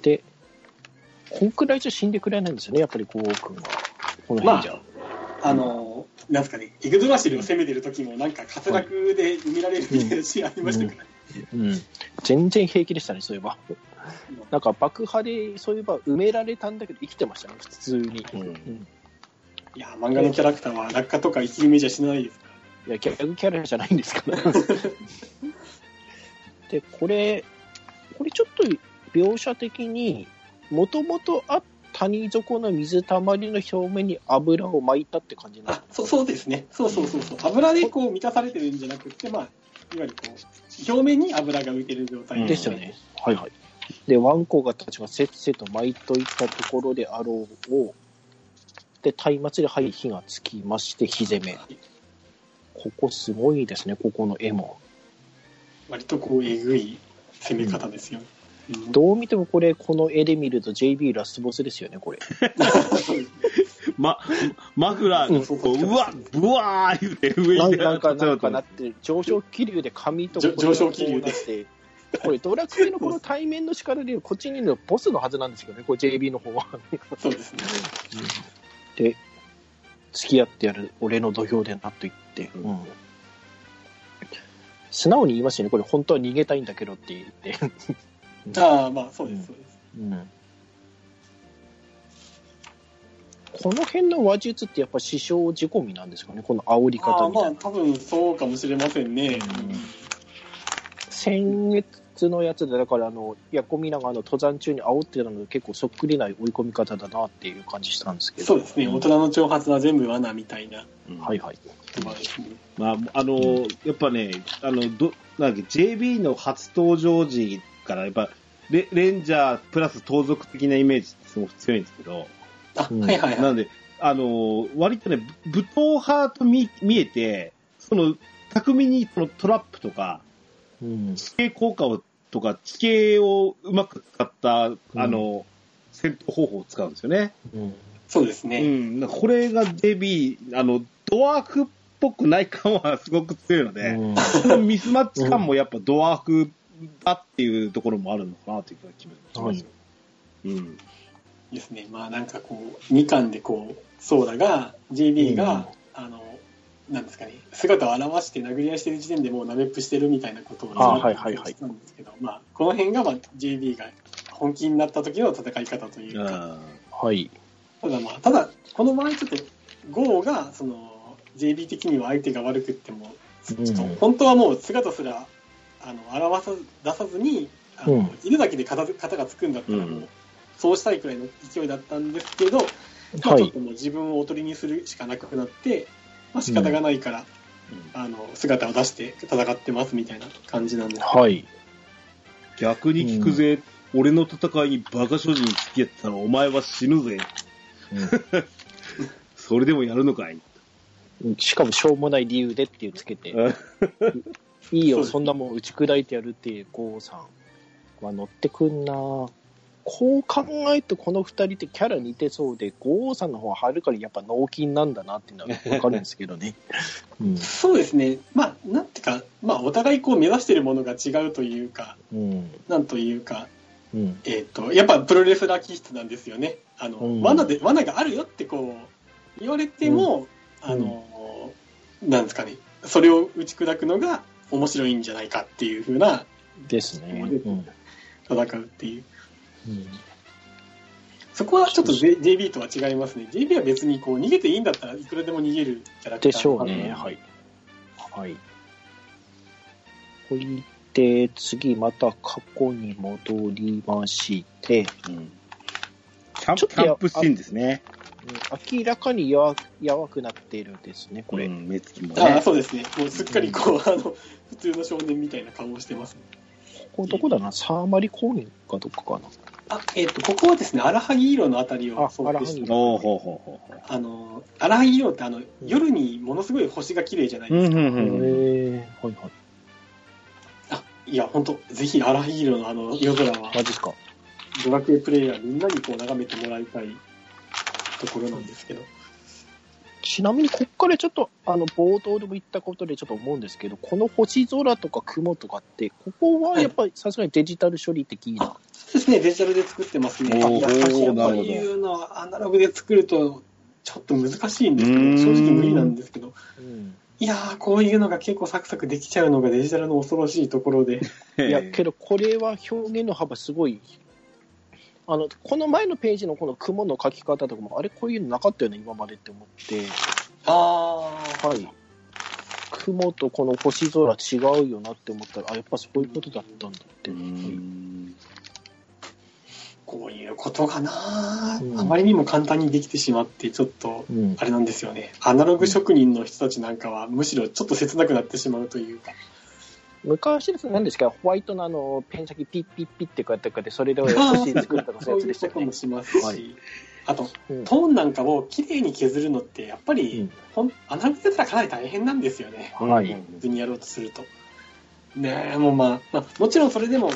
で、こんくらいじゃ死んでくれないんですよね、やっぱりゴー君は。この辺じゃ。あの、なんですかね、イグドラシルを攻めてる時も、なんか滑落で埋められるみたいなシーンありましたからね。うん。全然平気でしたね、そういえば。なんか爆破で、そういえば埋められたんだけど生きてましたね、普通に。うんうんいや、漫画のキャラクターは落下とか生き埋めじゃしないですかいや、ギャグキャラじゃないんですから。で、これ、これちょっと描写的に、もともとあった谷底の水たまりの表面に油を巻いたって感じなんら。あ、そうそうですね。そうそうそうそう。油でこう満たされてるんじゃなくて、まあ、いわゆるこう、表面に油が浮いてる状態ですよね。はいはい。で、ワンコがたちがせっせと巻いといたところであろうを、で、松明ではい火がつきまして、火攻め。ここすごいですね、ここの絵も。割とこう、えぐい攻め方ですよ。うんどう見てもこれ、この絵で見ると JB ラスボスですよね、これ。ま、マフラーがこう、うわ、ブワー言うて上になんか、なんかななってる、上昇気流で髪とじょこれが上昇気流で。こうなって、これ、ドラクエのこの対面の力でいうこっちにいるのボスのはずなんですけどね、これ JB の方は。そうですね。で、付き合ってやる俺の土俵でなと言って、うん。うん。素直に言いますよね、これ本当は逃げたいんだけどって言って。ああ、まあ、そうです、そうです。うんこの辺の話術ってやっぱ師匠仕込みなんですかね、この煽りああ、まあ、方みたいな。多分そうかもしれませんね。先月のやつで、だからあの、ヤコミナがあの登山中に煽ってたので結構そっくりな追い込み方だなっていう感じしたんですけど。そうですね。大人の挑発は全部罠みたいなうんはいはい。まあ、あの、やっぱね、あの、ど、なんだっけ、JB の初登場時から、やっぱ、レレンジャープラス盗賊的なイメージってすごく強いんですけど、あ、うんはいはいはい。なんで、あの、割とね、ぶ武闘派と見見えて、その、巧みにそのトラップとか、うん。地形効果をとか、地形をうまく使った、あの、戦闘方法を使うんですよね。うん。うそうですね。ん。なんかこれが JB、あの、ドワーフっぽくない感はすごく強いので、うんそのミスマッチ感もやっぱドワーフだっていうところもあるのかなという気がしますよ。うん。ですね。まあなんかこう、2巻でこう、ソーダが、JB が、あの、なんですかね、姿を現して殴り合いしてる時点でもうナメップしてるみたいなことをあはいはいはいしたんですけど、まあ、この辺が、まあ、JB が本気になった時の戦い方というか、あはい。ただまあ、ただ、この場合ちょっと、ゴーが、その、JB 的には相手が悪くっても、うんちょっと本当はもう姿すら、あの、表さず、出さずに、あのうんいるだけで型型がつくんだったらもう、うんそうしたいくらいの勢いだったんですけど、まあ、はいちょっと。もう自分をおとりにするしかなくなって、まあ仕方がないから、あの、姿を出して戦ってますみたいな感じなんです。はい。逆に聞くぜ、俺の戦いにバカ所持に付き合ってたらお前は死ぬぜ。それでもやるのかいうんしかもしょうもない理由でっていうつけて、いいよ、そんなもん打ち砕いてやるっていうゴーさんは乗ってくんなこう考えるとこの二人ってキャラ似てそうで、ゴーさんの方ははるかにやっぱ脳筋なんだなっていうのはわかるんですけどね。うん。そうですね。まあ、なんていうか、まあ、お互いこう目指してるものが違うというか、うん。なんというか、うん。えっ、と、やっぱプロレスラー気質なんですよね。あの、うん罠で、罠があるよってこう、言われても、あの、なんですかね、それを打ち砕くのが面白いんじゃないかっていう風なですね。うん。戦うっていう。うんそこはちょっと JB とは違いますね。JB は別にこう逃げていいんだったらいくらでも逃げるキャラクターでしょうね。はい。はい。ほいで、次また過去に戻りまして、うんキャンちょっとやプキャンプシーンですね。うん明らかに弱弱くなっているんですね、これ。うん目つきもああ、ね。そうですね。もうすっかりこう、あの、普通の少年みたいな顔をしてます。ここどこだなサーマリ高原かどっかかなあ、えっ、と、ここはですね、荒萩色のあたりをあ想定して荒おーほうほうほうほう。あの、荒萩色ってあの、夜にものすごい星が綺麗じゃないですか。うんうんへうん。えはいはい。あ、いや、本当ぜひ荒萩色のあの、夜空は、マジっすか。ドラクエプレイヤーみんなにこう眺めてもらいたいところなんですけど。ちなみに、こっからちょっと、あの、冒頭でも言ったことでちょっと思うんですけど、この星空とか雲とかって、ここはやっぱりさすがにデジタル処理的な。そうですね、デジタルで作ってますね。やっぱりこなるほどういうのはアナログで作ると、ちょっと難しいんですけど、正直無理なんですけど、うんいやー、こういうのが結構サクサクできちゃうのがデジタルの恐ろしいところで、いや、けどこれは表現の幅すごい。あの、この前のページのこの雲の描き方とかも、あれこういうのなかったよね、今までって思って。あー、はい。雲とこの星空違うよなって思ったら、あ、やっぱそういうことだったんだって。うんこういうことがな、うんあまりにも簡単にできてしまって、ちょっと、うん。あれなんですよね。アナログ職人の人たちなんかは、むしろちょっと切なくなってしまうというか。昔ですね、何ですか、ホワイトのあの、ペン先ピッピッピッってこうやってこうやって、それで星作ったのそういうやつでしたよねそういうことも。しますし、はいあと、うんトーンなんかを綺麗に削るのって、やっぱり、うんほんアナログだったらかなり大変なんですよね。はい。普通にやろうとすると。ねえ、もうまあ、まあ、もちろんそれでもこ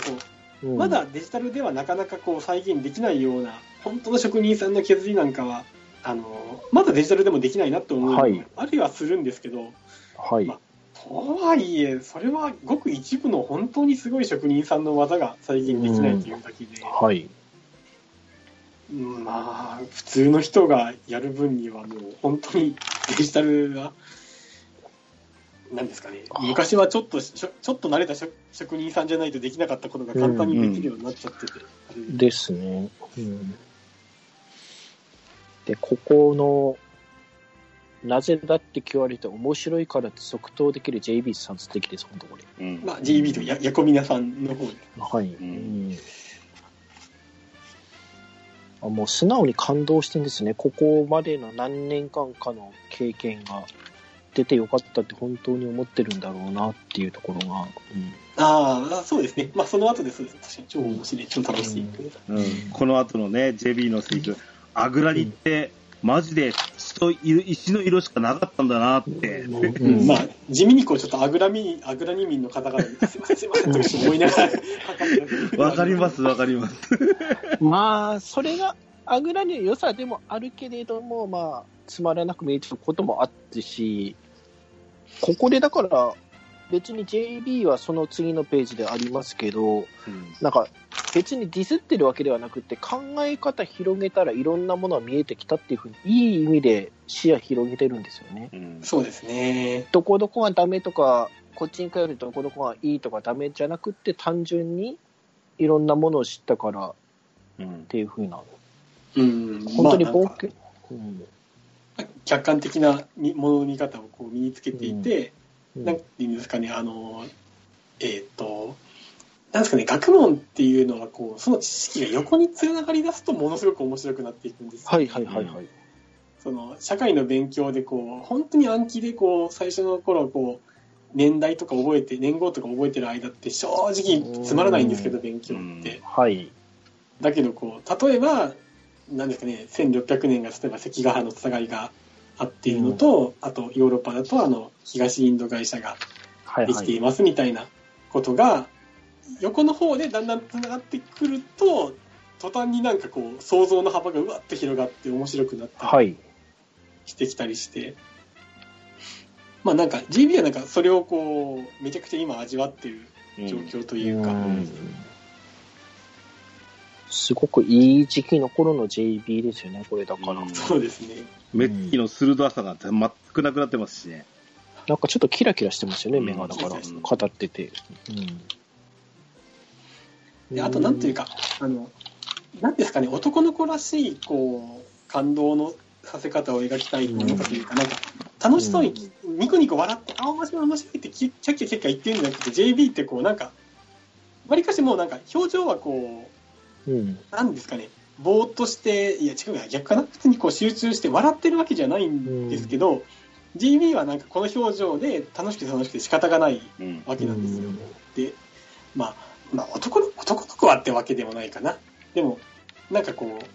う、うんまだデジタルではなかなかこう再現できないような、本当の職人さんの削りなんかは、あの、まだデジタルでもできないなって思うはいありはするんですけど、はい。まとはいえ、それはごく一部の本当にすごい職人さんの技が再現できないというだけで、はい。うんまあ、普通の人がやる分にはもう本当にデジタルが、なんですかね、昔はちょっとしょ、ちょっと慣れた職職人さんじゃないとできなかったことが簡単にできるようになっちゃってて、あれでですね。うん。で、ここの、なぜだって言われて面白いからって即答できる JB さん素敵です、本当これ。うんまあ、GB とやヤコミナさんの方で。はい。んうんあもう素直に感動してんですね。ここまでの何年間かの経験が出てよかったって本当に思ってるんだろうなっていうところが。うんああ、そうですね。まあ、その後でそうです。確かに超面白い、超楽しい。うんこの後のね、JB のセリフ、あぐらにって、マジで血と色石の色しかなかったんだなって。うん まあ、地味にこう、ちょっとアグラミ、アグラニ民の方々に、すいません、すいません、と思いながら、わかります、わかります。まあ、それが、あぐらに良さでもあるけれども、まあ、つまらなく見えちゃうこともあってし、ここでだから、別に JB はその次のページでありますけど、なんか、別にディスってるわけではなくて、考え方広げたらいろんなものが見えてきたっていうふうに、いい意味で視野広げてるんですよね。うんそうですね。どこどこがダメとか、こっちに帰るとどこどこがいいとかダメじゃなくて、単純にいろんなものを知ったからっうんていうふうな、うん。本当に冒険？うん客観的なみものの見方をこう身につけていて、うんなんていうんですかね、あの、えーっ、と、なんですかね、学問っていうのは、こう、その知識が横につながり出すと、ものすごく面白くなっていくんですよはいはいはいはい。その、社会の勉強で、こう、本当に暗記で、こう、最初の頃、こう、年代とか覚えて、年号とか覚えてる間って、正直つまらないんですけど、勉強って。はい。だけど、こう、例えば、なんですかね、1600年が、例えば関ヶ原の戦いがあっているのと、あと、ヨーロッパだと、あの、東インド会社がはいはい。できていますみたいなことが、横の方でだんだんつながってくると、途端になんかこう、想像の幅がうわっと広がって面白くなったりはい。してきたりして、まあなんか GB はなんかそれをこう、めちゃくちゃ今味わってる状況というか、うんすごくいい時期の頃の JB ですよね、これだから。うんそうですね。目つきの鋭さが全くなくなってますしね。なんかちょっとキラキラしてますよね、うん目がだから、うん語ってて。うん。であとなんというか、あの、なんですかね、男の子らしい、こう、感動のさせ方を描きたいと思ったというか、なんか、楽しそうに、ニコニコ笑って、あ、面白い面白いって、キャッキャキャッキャ言ってるんじゃなくて、JB ってこう、なんか、わりかしもうなんか、表情はこう、うん。なんですかね、ぼーっとして、いや、違うや、逆かな、普通にこう集中して笑ってるわけじゃないんですけど、GB はなんかこの表情で楽しくて楽しくて仕方がないうん。わけなんですよ。で、まあ、まあ、男の男の子はってわけでもないかな。でも、なんかこう、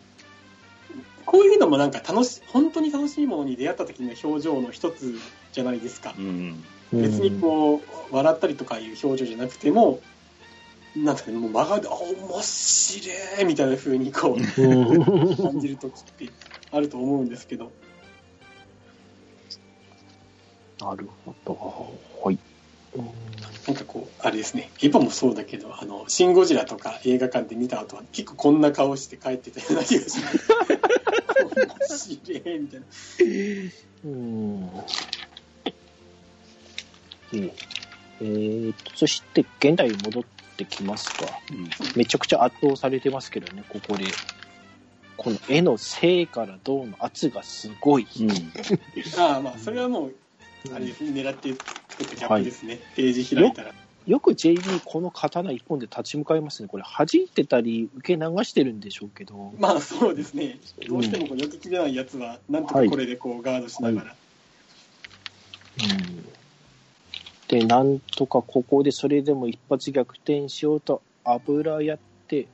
こういうのもなんか楽し、本当に楽しいものに出会った時の表情の一つじゃないですか。うん。別にこう、笑ったりとかいう表情じゃなくても、なんかね、もう真顔で、あ、面白いみたいな風にこう、うん。感じる時ってあると思うんですけど、なるほど。はい。うんなんかこう、あれですね、エヴァもそうだけど、あの、シン・ゴジラとか映画館で見た後は結構こんな顔して帰ってたような気がします。面白いみたいな。うん。いいえーと、そして、現代に戻ってきますか。めちゃくちゃ圧倒されてますけどね、ここで。この絵の性から銅の圧がすごい。うん。ああ、まあ、それはもう、あれですね、狙って作ったギャップですね。ページ開いたら。よく JB この刀一本で立ち向かいますね。これ弾いてたり受け流してるんでしょうけど。まあ、そうですね。どうしてもこう避けきれないやつは、なんとかこれでこうガードしながら。うんで、なんとかここでそれでも一発逆転しようと油やって、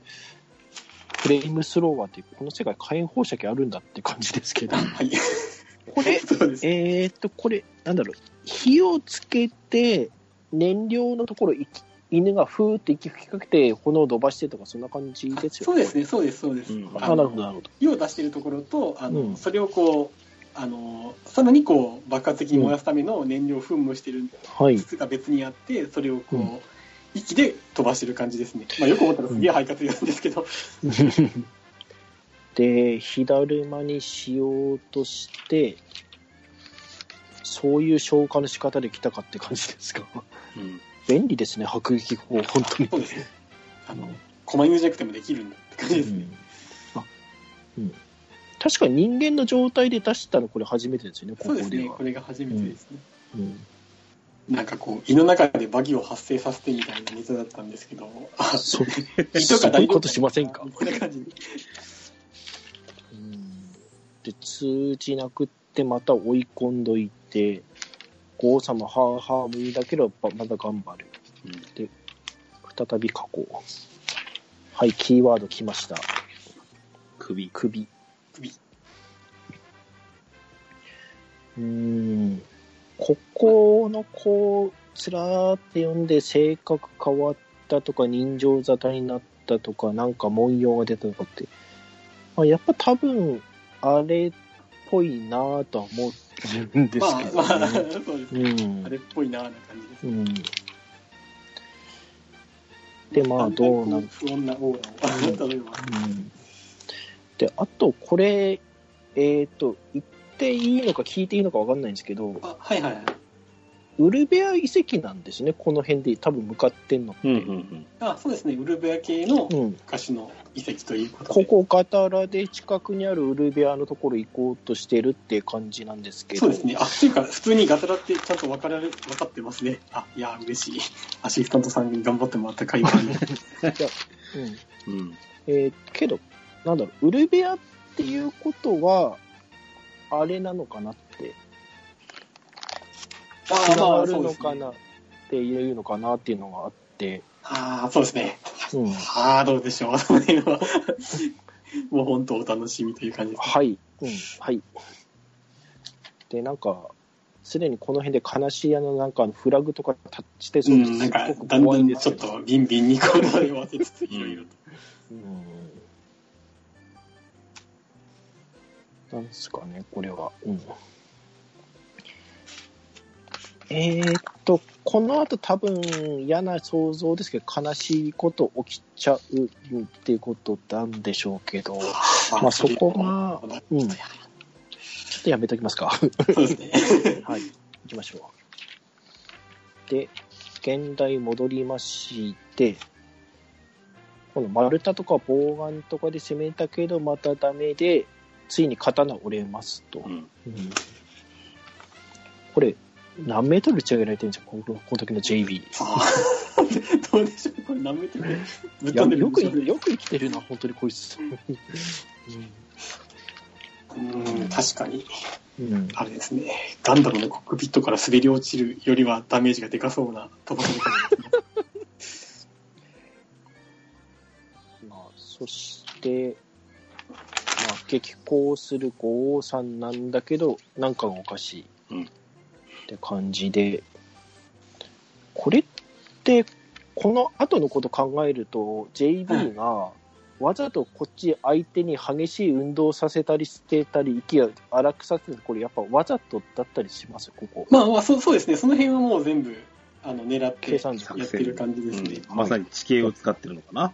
フレームスローワーってこの世界火炎放射器あるんだって感じですけど。はい。これ。えーっと、これ、なんだろう、火をつけて、燃料のところ、い犬がふーって息吹きかけて炎を飛ばしてとか、そんな感じですよそうですね、そうです、そうです。うんあ、なるほど、なるほど。火を出しているところと、あの、うんそれをこう、あの、さらにこう、爆発的に燃やすための燃料を噴霧しているはい。筒が別にあって、それをこう、うん息で飛ばしてる感じですね。まあ、よく思ったらすげえ肺活量なんですけど、で、火だるまにしようとして、そういう消化の仕方で来たかって感じですか？うん。便利ですね、迫撃砲、本当に。そうですね。あの、狛犬じゃなくてもできるんだって感じですね。うんあうん確かに人間の状態で出したのこれ初めてですよね、こそうですね、こ。れが初めてですね。うんなんかこう、胃の中でバギを発生させてみたいなネタだったんですけど、あ、そう胃とかいうことしませんかこんな感じで、通じなくってまた追い込んどいて、王様、はあはあ無理だけど、ばまだ頑張る。で、再び加工。はい、キーワード来ました。首。首。首。うーん。ここのこう、つらーって読んで性格変わったとか、人情沙汰になったとか、なんか文様が出たとかって、まあ、やっぱ多分、あれっぽいなぁとは思うんですけまあ、どまあ、ね。そうですね。うんあれっぽいな、な感じです。うん。で、まあ、どうなん不穏なオーラを、例えば。うんで、あと、これ、えっ、と、言っていいのか聞いていいのか分かんないんですけど、あ、はいはいはい。ウルベア遺跡なんですね、この辺で多分向かってんのって。うんうんうん。あ、そうですね、ウルベア系のうん昔の遺跡ということで。ここ、ガタラで近くにあるウルベアのところ行こうとしてるっていう感じなんですけど。そうですね。あ、っていうか、普通にガタラってちゃんと分かられ、分かってますね。あ、いや、嬉しい。アシスタントさんに頑張ってもらった会話に。いやうんうん。えーけど、なんだろう、ウルベアっていうことは、あれなのかなって、つあながるのかなっていうのかなっていうのがあって、ああ、そうですね。うん、ああ、どうでしょう。その辺は。もう本当お楽しみという感じです。はい、うん、はい。で、なんか、すでにこの辺で悲しい屋のなんかフラグとか立ってそうですうん、なんかだんだんちょっとビンビンにこだわりを当てつつ、いろいろと。うんなんですかね、これは。うん、えーっと、この後多分嫌な想像ですけど、悲しいこと起きちゃうっていうことなんでしょうけど、まあそこがうんちょっとやめときますか。そうですね。はい、行きましょう。で、現代戻りまして、この丸太とか棒眼とかで攻めたけど、またダメで、ついに刀折れますと。うん。うんこれ、何メートル打ち上げられてるんですかこのこの時の JB。どうでしょうこれ何メートルぶっ飛んでるよく、よく生きてるな、本当にこいつ。うん、確かに。うんうんあれですね。ガンダムのコックピットから滑り落ちるよりはダメージがでかそうな飛ばされ方ですね。まあ、そして、まあ、激高する五王さんなんだけど、なんかがおかしい。うんって感じで、これって、この後のこと考えると、JB が、わざとこっち相手に激しい運動させたりしてたり、息を荒くさせてこれやっぱわざとだったりします？よ、ここ。まあまあそう、そうですね。その辺はもう全部、あの、狙ってやってる感じですね。うんまさに地形を使ってるのかな。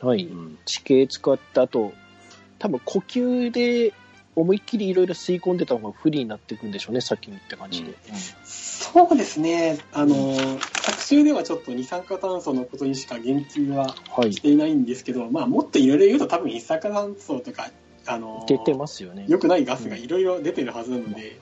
はい。うん。地形使った後、多分呼吸で思いっきりいろいろ吸い込んでた方が不利になっていくんでしょうね、先にって感じで。そうですね。あの、作中ではちょっと二酸化炭素のことにしか言及ははいし。ていないんですけど、まあもっといろいろ言うと多分一酸化炭素とか、あの、出てますよね。良くないガスがいろいろ出てるはずなので、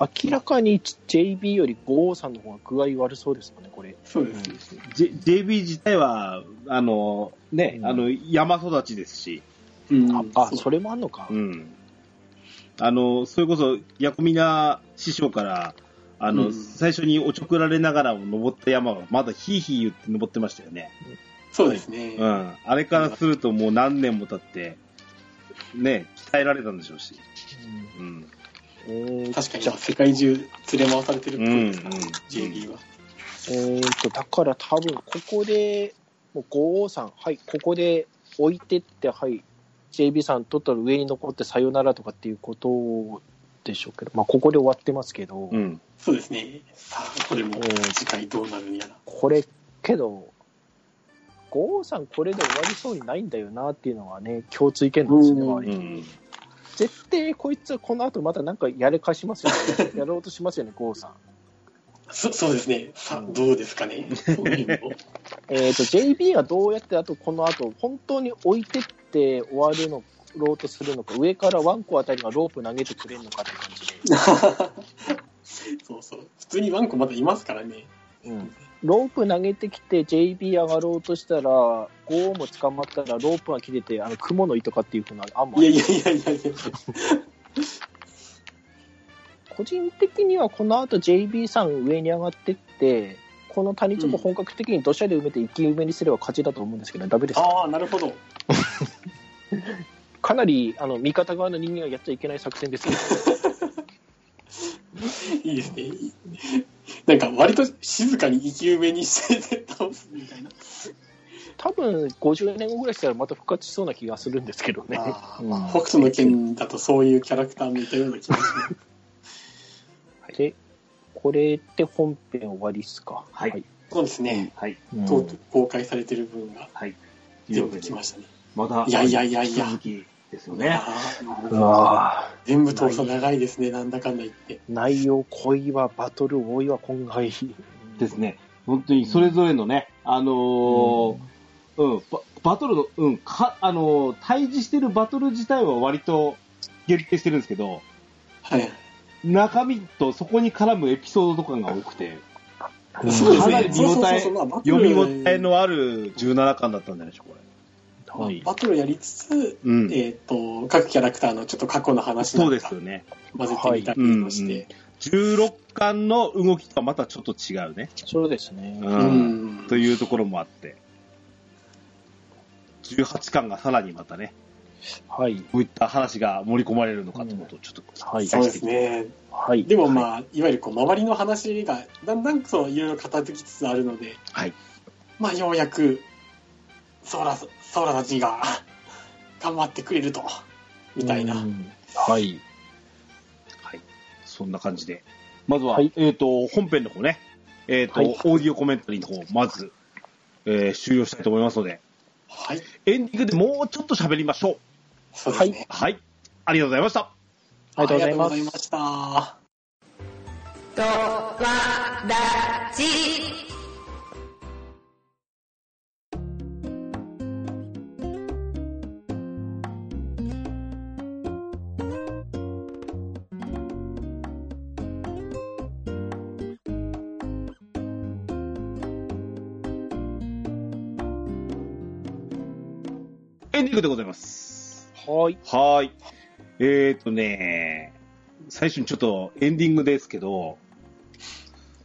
明らかに JB より5さんの方が具合悪そうですもんね、これ。そうですね。J、JB 自体は、あの、ね、うんあの、山育ちですし、うんあ、あそれもあんのか。うん。あの、それこそ、ヤコミナ師匠から、あの、うん最初におちょくられながらも登った山は、まだヒーヒー言って登ってましたよね。そうですね。うん。あれからするともう何年も経って、ね、鍛えられたんでしょうし。うん。うんえー確かにじゃあ世界中連れ回されてるっぽいですか？ら、うんうん JB は。えーと、だから多分ここで、もう553、はい、ここで置いてって、はい、JB さん取ったら上に残ってさよならとかっていうことでしょうけど、まあここで終わってますけど、うん。そうですね。さあ、これもえー次回どうなるんやら。これ、けど、553これで終わりそうにないんだよなっていうのはね、共通意見なんですよね、うん周りうん。絶対こいつはこの後またなんかやれかしますよね。やろうとしますよね、郷さん。そそうですね。さあ、うんどうですかね。えっ、と、JB はどうやってあとこの後、本当に置いてって終わるの、ろうとするのか、上からワンコあたりがロープ投げてくれるのかって感じで。そうそう。普通にワンコまだいますからね。うん。ロープ投げてきて JB 上がろうとしたら、5も捕まったらロープが切れて、あの、雲の糸かっていうふうな案もありいやいやいやいやいや。個人的にはこの後 JB さん上に上がってって、この谷ちょっと本格的に土砂で埋めて生き埋めにすれば勝ちだと思うんですけど、ダメですか？ああ、なるほど。かなりあの味方側の人間がやっちゃいけない作戦ですけど、いいですね。なんか割と静かに生き埋めにして倒すみたいな。多分50年後ぐらいしたらまた復活しそうな気がするんですけどね。あまあ北斗の拳だとそういうキャラクターもいたような気がします。で、これって本編終わりっすか？はいそうですね。はい。うんとうとう公開されてる分がはい。全部来ましたね。また、いやいやいやいや続きですよね。あーうわぁ全部通すと長いですね、なんだかんだ言って。内容濃いわ、バトル多いわ、今回。ですね。本当にそれぞれのね、あのーうん、ババトルの、うん、か、あのー対峙してるバトル自体は割と限定してるんですけど、はい。中身とそこに絡むエピソードとかが多くて、かなりね。見応え読み応えのある17巻だったんじゃないでしょうか、こはい。バトルやりつつ、れ。うん。えっ、と、各キャラクターのちょっと過去の話なそんかうですよね。混ぜてみたりもして。16巻の動きとはまたちょっと違うね。そうですね。う。うんん。というところもあって。18巻がさらにまたね、はい。こういった話が盛り込まれるのかということをちょっとはい。そうですね。はい。でもまあ、いわゆるこう周りの話がだんだんそのいろいろ片付きつつあるので、はい。まあようやく、ソーラ、ソーラたちが 頑張ってくれると、みたいな。うんはい。はい。そんな感じで。まずは、はいえっ、と、本編の方ね、えっ、と、はいオーディオコメンタリーの方、まず、えー終了したいと思いますので、はい。エンディングでもうちょっと喋りましょう。そうですね。はい。ありがとうございました。ありがとうございますありがとうございました。とわらじ。ングでございます。はい。はーい。えっ、とね、最初にちょっとエンディングですけど、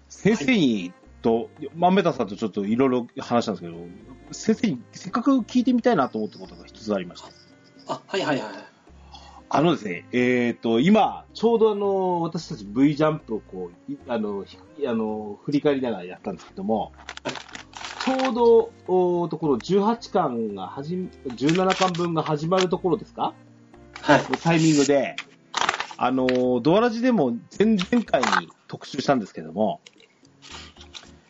先生にと、豆田さんとちょっといろいろ話したんですけど、先生にせっかく聞いてみたいなと思ったことが一つありました。あ、はいはいはい。あのですね、えっ、と、今、ちょうどあの、私たち V ジャンプをこう、いあの、ひあの、振り返りながらやったんですけども、ちょうど、おところ18巻が始め、17巻分が始まるところですか？はい。タイミングで、あの、ドアラジでも前々回に特集したんですけども、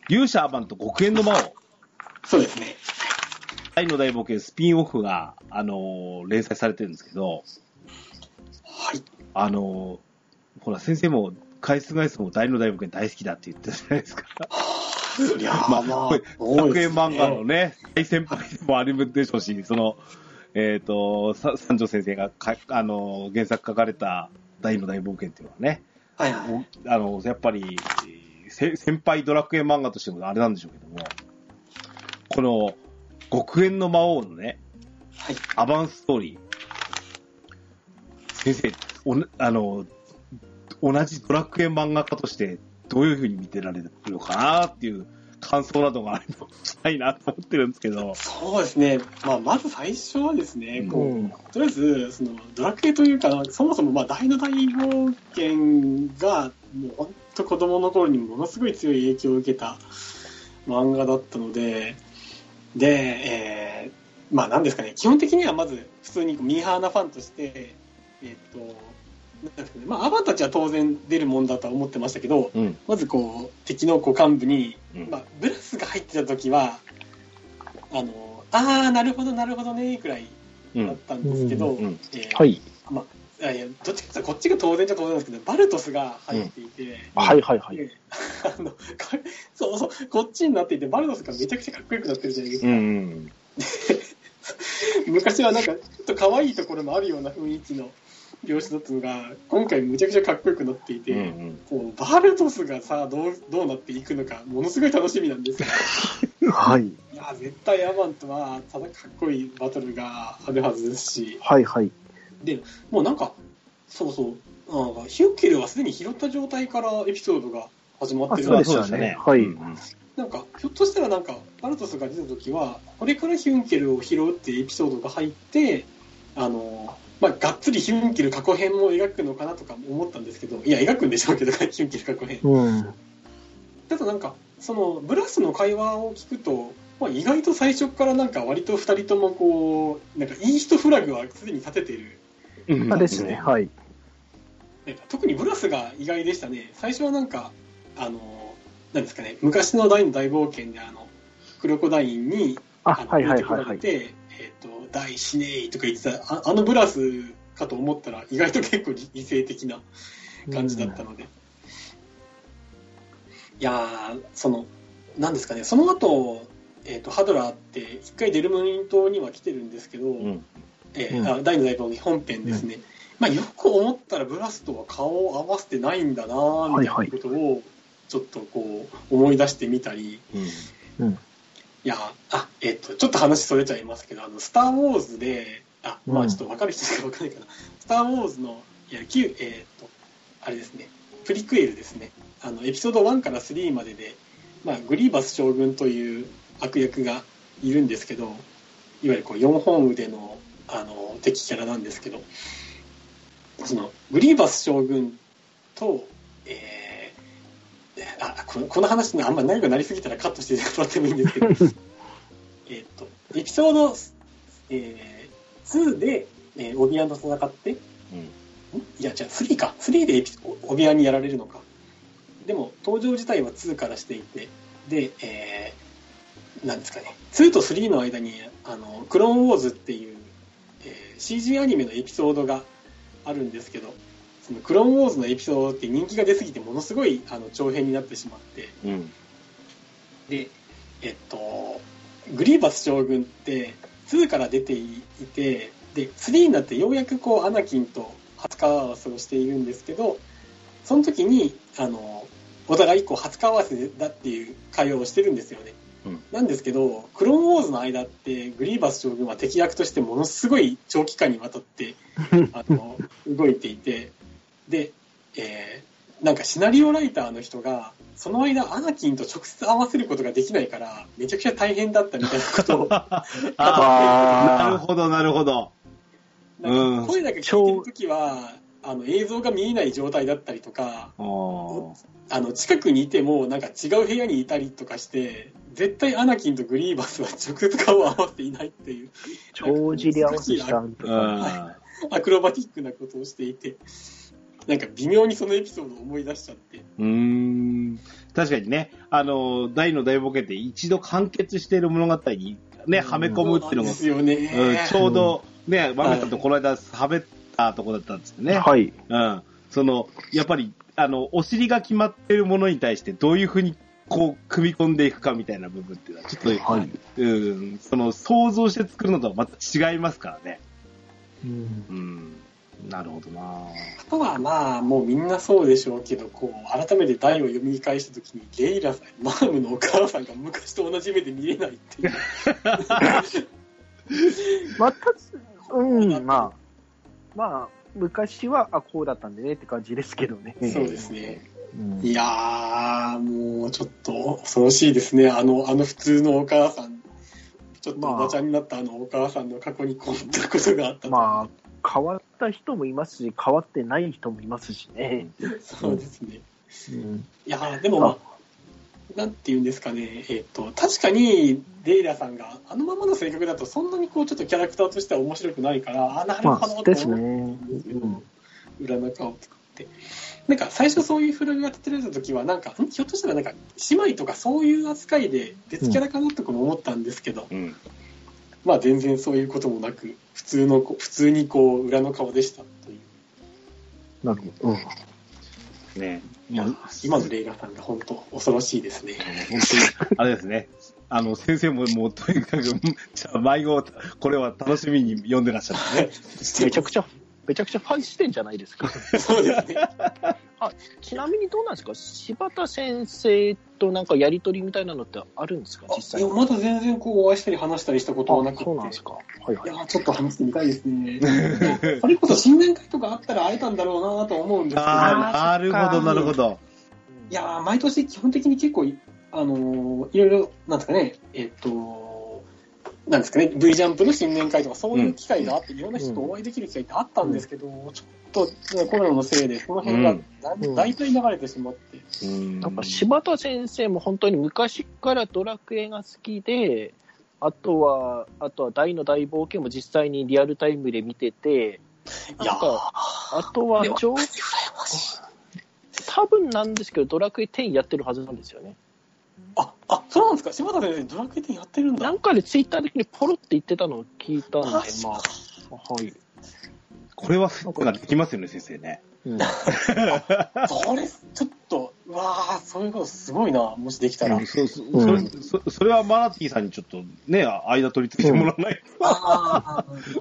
勇者アバンと極限の魔王、そうですね。愛の大冒険スピンオフが、あの、連載されてるんですけど、はい。あの、ほら、先生も、回数回数も大の大冒険大好きだって言ってたじゃないですか。そりゃあ、まあ、まあ、学園漫画のね、大先輩でもあるでしょうし、その、えっ、と、さ三条先生がか、あの、原作書かれた大の大冒険っていうのはね、はいはい。あの、やっぱり、せ先輩ドラクエ漫画としてもあれなんでしょうけども、この、極限の魔王のね、はい。アバンストーリー、先生、おなあの、同じドラクエ漫画家として、どういうふうに見てられるのかなっていう感想などがあればしたいなと思ってるんですけど、そうですね。まあ、まず最初はですね、こう、うん。とりあえず、その、ドラクエというか、そもそも、まあ、大の大冒険が、もう本当子供の頃にものすごい強い影響を受けた漫画だったので、で、えー、まあなんですかね、基本的にはまず普通にミーハーなファンとして、えっ、と、なんですかね、まあアバンたちは当然出るもんだとは思ってましたけど、うん。まずこう、敵のこう幹部に、うんまあブラスが入ってた時は、あの、あー、なるほど、なるほどね、くらいうん。だったんですけど、はい。まあ、どっちかというとこっちが当然じゃ当然なんですけど、バルトスが入っていて、はいはいはい。であのかそうそう、こっちになっていて、バルトスがめちゃくちゃかっこよくなってるじゃないですか。うん。昔はなんか、ちょっと可愛いところもあるような雰囲気の描写だったのが、今回めちゃくちゃかっこよくなっていて、うん。こうバルトスがさどう、どうなっていくのか、ものすごい楽しみなんですよ。はい。いや、絶対アバンとは、ただかっこいいバトルがあるはずですし、はいはい。もうなんか、そうそう、なんかヒュッケルはすでに拾った状態からエピソードが始まってるあそうでんですよしたねはいうんなんか、ひょっとしたらなんか、バルトスが出た時は、これからヒュンケルを拾うっていうエピソードが入って、あの、まあ、がっつりヒュンケル過去編も描くのかなとか思ったんですけど、いや、描くんでしょうけど、ヒュンケル過去編。うん。ただなんか、その、ブラスの会話を聞くと、まあ、意外と最初からなんか割と二人ともこう、なんかいい人フラグはすでに立ててる。うん。あですね。はい。特にブラスが意外でしたね。最初はなんか、あの、なんですかね、昔の大の大冒険であの、クロコダインに、あ、のはいはいはいはい。えっ、と、大死ねーとか言ってた、ああのブラスかと思ったら、意外と結構理性的な感じだったので。いやー、その、なんですかね、その後、えっ、と、ハドラーって、一回デルムリン島には来てるんですけど、うん。えーうんあ大の本編ですね。まあ、よく思ったらブラスとは顔を合わせてないんだなーみたいなことを、ちょっとこう、思い出してみたり、うん。いや、あ、えっ、と、ちょっと話それちゃいますけど、あの、スター・ウォーズで、あ、まうんあちょっと分かる人しか分かんないかな。スター・ウォーズの、いや、旧、えっ、と、あれですね、プリクエルですね。あの、エピソード1から3までで、まあ、グリーバス将軍という悪役がいるんですけど、いわゆるこう、4本腕の、あの、敵キャラなんですけど、その、グリーバス将軍と、えー、あ、このこの話のあんま長くなりすぎたらカットしてもらってもいいんですけど、えっと、エピソード、えー、2で、えーオビアンと戦って、ん。いや、じゃあ3か。3でエピオビアンにやられるのか。でも、登場自体は2からしていて、で、えー、なんですかね、2と3の間に、あの、クローンウォーズっていう、えー CG アニメのエピソードがあるんですけど、そのクローンウォーズのエピソードって人気が出すぎてものすごいあの長編になってしまって、うん。で、えっと、グリーバス将軍って2から出ていて、で、3になってようやくこうアナキンと初顔合わせをしているんですけど、その時に、あの、お互いこう初顔合わせだっていう会話をしてるんですよね。うんなんですけど、クローンウォーズの間って、グリーバス将軍は敵役としてものすごい長期間にわたって、あの、動いていて、で、えーなんかシナリオライターの人が、その間アナキンと直接合わせることができないから、めちゃくちゃ大変だったみたいなことを、ああーなるほど、なるほど。なんか声だけ聞いてるときは、あの映像が見えない状態だったりとか、あの近くにいてもなんか違う部屋にいたりとかして、絶対アナキンとグリーバスは直接顔を合わせていないっていう、帳尻合わせしたんとか。あ アクロバティックなことをしていて、なんか微妙にそのエピソードを思い出しちゃって、ーうーん。確かにね、あの、大の大冒険って一度完結している物語にね、はめ込むっていうのも、そうなんですよね。うんちょうどね、マメさんとこの間喋ったとこだったんですよね。はい。うん。その、やっぱり、あの、お尻が決まってるものに対してどういうふうに、こう、組み込んでいくかみたいな部分っていうのは、ちょっと、はいうん、その、想像して作るのとはまた違いますからね。うんうん。なるほどなあとはまあ、もうみんなそうでしょうけど、こう、改めて題を読み返したときに、レイラさん、マームのお母さんが昔と同じ目で見れないっていう。また、うん、まあ、まあ、昔は、あ、こうだったんでねって感じですけどね。そうですね。うんいやー、もうちょっと恐ろしいですね。あの、あの普通のお母さん。ちょっとまあおばちゃんになったあのお母さんの過去にこんなことがあったとまあ、変わった人もいますし、変わってない人もいますしね。そうですね。うんいやー、でもまあ、なんて言うんですかね、えっ、と、確かに、レイラさんが、あのままの性格だと、そんなにこう、ちょっとキャラクターとしては面白くないから、あ、なるほまあ、どとです思ね。うんですけど、うん裏の顔を作って。なんか、最初そういうフラグが立てられた時は、なんか、ん？ひょっとしたらなんか、姉妹とかそういう扱いで別キャラかなとかも思ったんですけど、うん。まあ全然そういうこともなく、普通のこ、普通にこう、裏の顔でしたという。なるほど。うん。ねいや、今のレイラさんが本当恐ろしいですね。本当に、あれですね。あの、先生ももうとにかく、じゃあ迷子、これは楽しみに読んでらっしゃるね。めちゃくちゃ、めちゃくちゃファン視点じゃないですか。そうですね。ちなみにどうなんですか？柴田先生となんかやりとりみたいなのってあるんですか？実際いや、まだ全然こう、お会いしたり話したりしたことはなくあて。そうなんですか。はいはいい。や、ちょっと話してみたいですね。それこそ新年会とかあったら会えたんだろうなと思うんですけど、ああ、なるほど、なるほど。いやー、毎年基本的に結構、あのーいろいろ、なんですかね、えっと、なんですかね、V ジャンプの新年会とかそういう機会があって、いろんな人とお会いできる機会ってあったんですけど、ちょっと、ね、コロナのせいで、その辺が大体流れてしまって、うん。なんか柴田先生も本当に昔からドラクエが好きで、あとは、あとは大の大冒険も実際にリアルタイムで見てて、いやー、なんか、あとは。多分なんですけど、ドラクエ10やってるはずなんですよね。あ、あ、そうなんですか柴田先生、ドラクエ10やってるんだ。なんかでツイッター的にポロって言ってたのを聞いたんで、まあ、はい。これは、なんかできますよね、先生ね。うんそれ、ちょっと、うわー、そういうことすごいな、もしできたら。うんそうそそれそそれはマナティさんにちょっとね、間取り付けてもらわない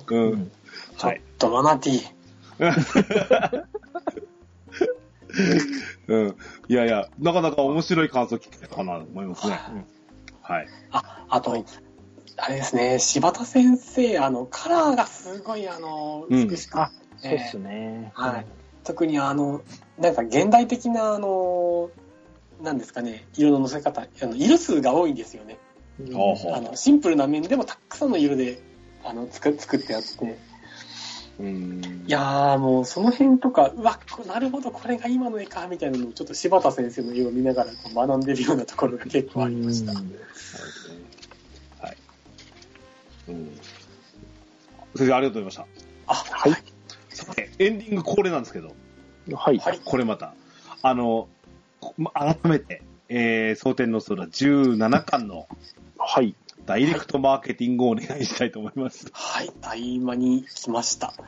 と。うん。うんちょっとマナティー。うん。いやいや、なかなか面白い感想聞けたかなと思いますね。はい。あ、あと、あれですね、柴田先生、あの、カラーがすごい、あの、うん美しく、あ、そうっすね。はい。特にあの、なんか現代的な、あの、なんですかね、色の乗せ方、あの色数が多いんですよね。あの、シンプルな面でもたくさんの色で、あの、作作ってあって。うん。いやーもうその辺とか、うわ、こなるほど、これが今の絵か、みたいなのをちょっと柴田先生の絵を見ながらこう学んでるようなところが結構ありました。うんはい。うん。先生、ありがとうございました。あ、はい。さて、エンディング恒例なんですけど、はい。はいこれまた、あの、ま改めて、えー、蒼天の空17巻のはい。ダイレクトマーケティングをお願いしたいと思います。はい、合間に来ました。ま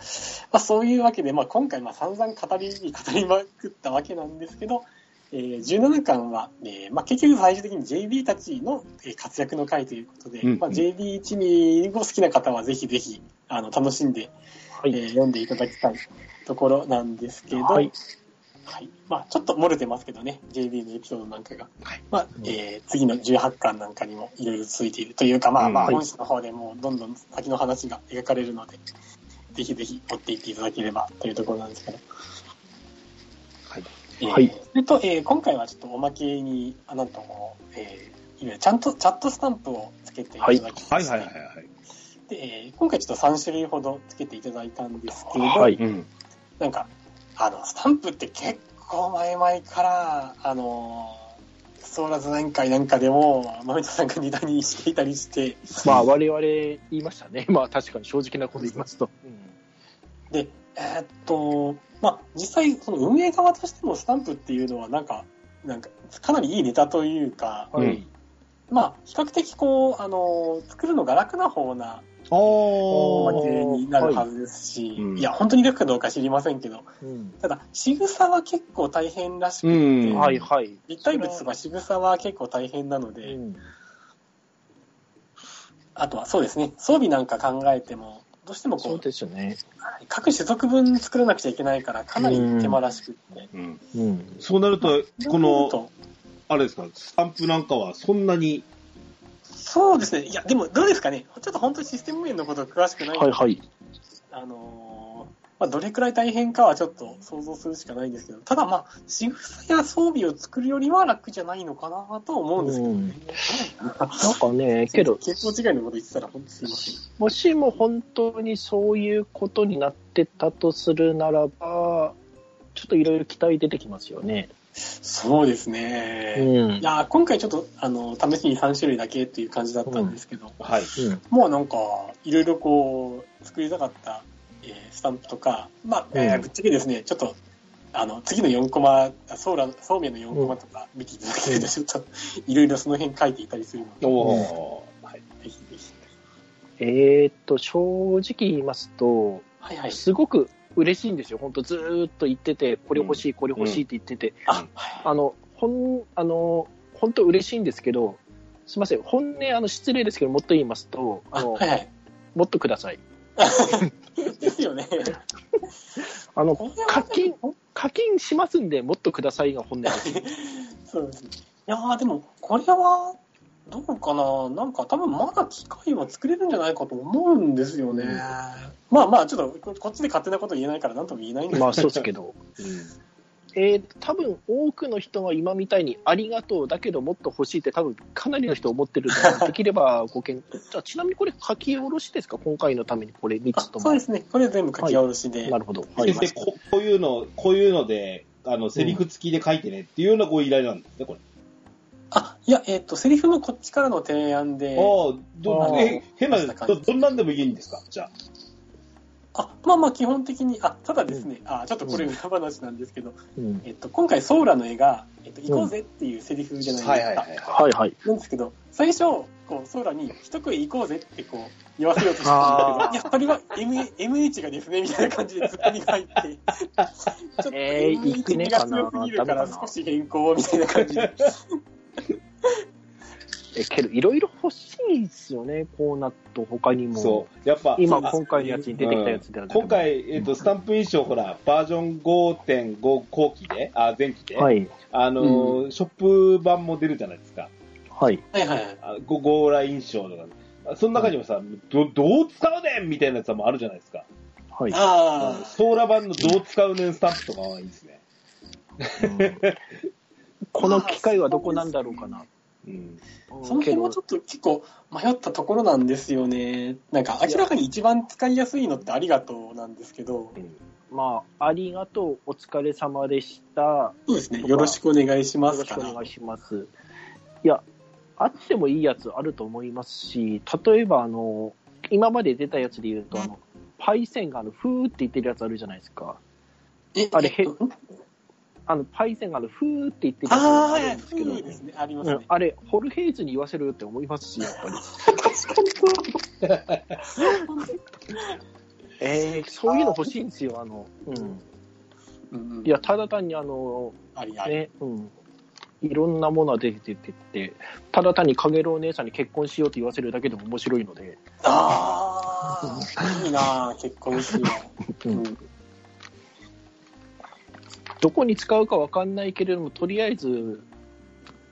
あ、そういうわけで、まあ、今回、まあ、散々語りに語りまくったわけなんですけど、えー17巻は、えーまあ、結局最終的に JB たちのえー活躍の回ということで、うんまあ、JB 一味を好きな方はぜひぜひあの楽しんで、はい。えー読んでいただきたいところなんですけど、はいはいまあ、ちょっと漏れてますけどね、JB のエピソードなんかが。はいまあえー次の18巻なんかにもいろいろ続いているというか、まあまあ、うん本誌の方でもうどんどん先の話が描かれるので、ぜひぜひ追っていっていただければというところなんですけど。はい。えーはいそれと、えー今回はちょっとおまけに、あなんとも、えーいわゆるちゃんとチャットスタンプをつけていただきまして、はいはいはいはい。でえー今回ちょっと3種類ほどつけていただいたんですけれど、はいうん。なんか、あの、スタンプって結構前々から、あの、ソーラズ年会なんかでも、豆田さんがネタにしていたりして、まあ、我々言いましたね。まあ、確かに正直なこと言いますと。で、えーっと、まあ、実際、その運営側としてもスタンプっていうのは、なんか、なんか、かなりいいネタというか、はい。うんまあ、比較的こう、あの、作るのが楽な方なおおまけになるはずですし、うんいや、本当に楽かどうか知りませんけど、うんただ、仕草は結構大変らしくうて、ん。はいはい。立体物とか仕草は結構大変なので、うんあとはそうですね、装備なんか考えても、どうしてもこそうう、ですよね。各種族分作らなくちゃいけないから、かなり手間らしくって。うん。うん。そうなると、この、とあれですか、スタンプなんかはそんなに、そうですね、いや、でもどうですかね、ちょっと本当にシステム面のこと詳しくないはいはい。あのーまあ、どれくらい大変かはちょっと想像するしかないんですけど、ただまあ、仕草や装備を作るよりは楽じゃないのかなとは思うんですけどね。なんかね、けど、結構違いのこと言ってたら本当すいません。もしも本当にそういうことになってたとするならば、ちょっといろいろ期待出てきますよね。そうですね。うんいやー今回ちょっと、あの、試しに3種類だけっていう感じだったんですけど、はい。うん。もうなんか、いろいろこう、作りたかった、えースタンプとか、まあ、えーうんぶっちゃけですね、ちょっと、あの、次の4コマ、あソーラ、そうめんの4コマとか見ていただけると、ちょっと、いろいろその辺書いていたりするので、おー。はい。ぜひぜひ。えーっと、正直言いますと、はいはい。すごく嬉しいんですよ。本当ずーっと言ってて、これ欲しい、これ欲しいって言ってて、あ、はい。あの、ほん、あの、本当嬉しいんですけど、すみません、本音、あの、失礼ですけど、もっと言いますと、ああ、のはいはい。もっとください。ですよね。あの、課金、課金しますんで、もっとくださいが本音です。そうですね。いやーでも、これは、どうかな？なんか多分まだ機械は作れるんじゃないかと思うんですよね。まあまあ、ちょっとここっちで勝手なこと言えないから何とも言えないんですけど。まあ、そうですけど。えー、多分多くの人は今みたいにありがとうだけどもっと欲しいって多分かなりの人思ってるので、できればご検討。じゃあちなみにこれ書き下ろしですか？今回のためにこれ3あつとも。そうですね。これ全部書き下ろしで。なるほど。こ、こういうの、こういうので、あの、セリフ付きで書いてねっていうようなご依頼なんですね、これ。あ、いや、えっ、と、セリフのこっちからの提案で、ああ、どえ、変な、ど、どんなんでもいいんですか？じゃあ。あ、まあまあ基本的に、あ、ただですね、あ、ちょっとこれ裏話なんですけど、うんえっと、今回ソーラの絵が、えっと、行こうぜっていうセリフじゃないですか。はいはいはい。はいはい。なんですけど、最初、こう、ソーラに一食い行こうぜってこう、言わせようとしたんですけど、いや、それは M MH がですね、みたいな感じでツッコミが入って、ちょっと MH が強すぎるから少し変更みたいな感じで。え、けど、いろいろ欲しいですよね、コーナット他にも。そう。やっぱ、今、今回のやつに出てきたやつで、うん今回、えっ、と、スタンプ印象、ほら、バージョン5.5後期で、あ、前期で、はい。あのーショップ版も出るじゃないですか。はい。はいはいはい。あゴゴーラ印象とか。その中にもさ、ど、どう使うねんみたいなやつもあるじゃないですか。はい。あソーラ版のどう使うねんスタンプとかはいいですね。うんこの機械はどこなんだろうかな。うん。あ、その辺もちょっと結構迷ったところなんですよね。なんか明らかに一番使いやすいのってありがとうなんですけど、まあ、ありがとう、お疲れ様でした。そうですね。よろしくお願いしよますから。ろしくお願いします。いや、あってもいいやつあると思いますし、例えば、あの、今まで出たやつで言うと、あの、パイセンがあの、ふーって言ってるやつあるじゃないですか。えあれえっとん？あの、パイセンがあの、ふーって言ってるやつあるんですけど、そうですね。ありますね。うんあれ、ホルヘイズに言わせるって思いますし、やっぱり。えー、そういうの欲しいんですよ、あの、うん。うんうんいや、ただ単にあの、ありあり。ね、うん。いろんなものが出ててって、ただ単にかげろう姉さんに結婚しようって言わせるだけでも面白いので、ああ、いいなあ結婚しよう。う うんんどこに使うかわかんないけれども、とりあえず、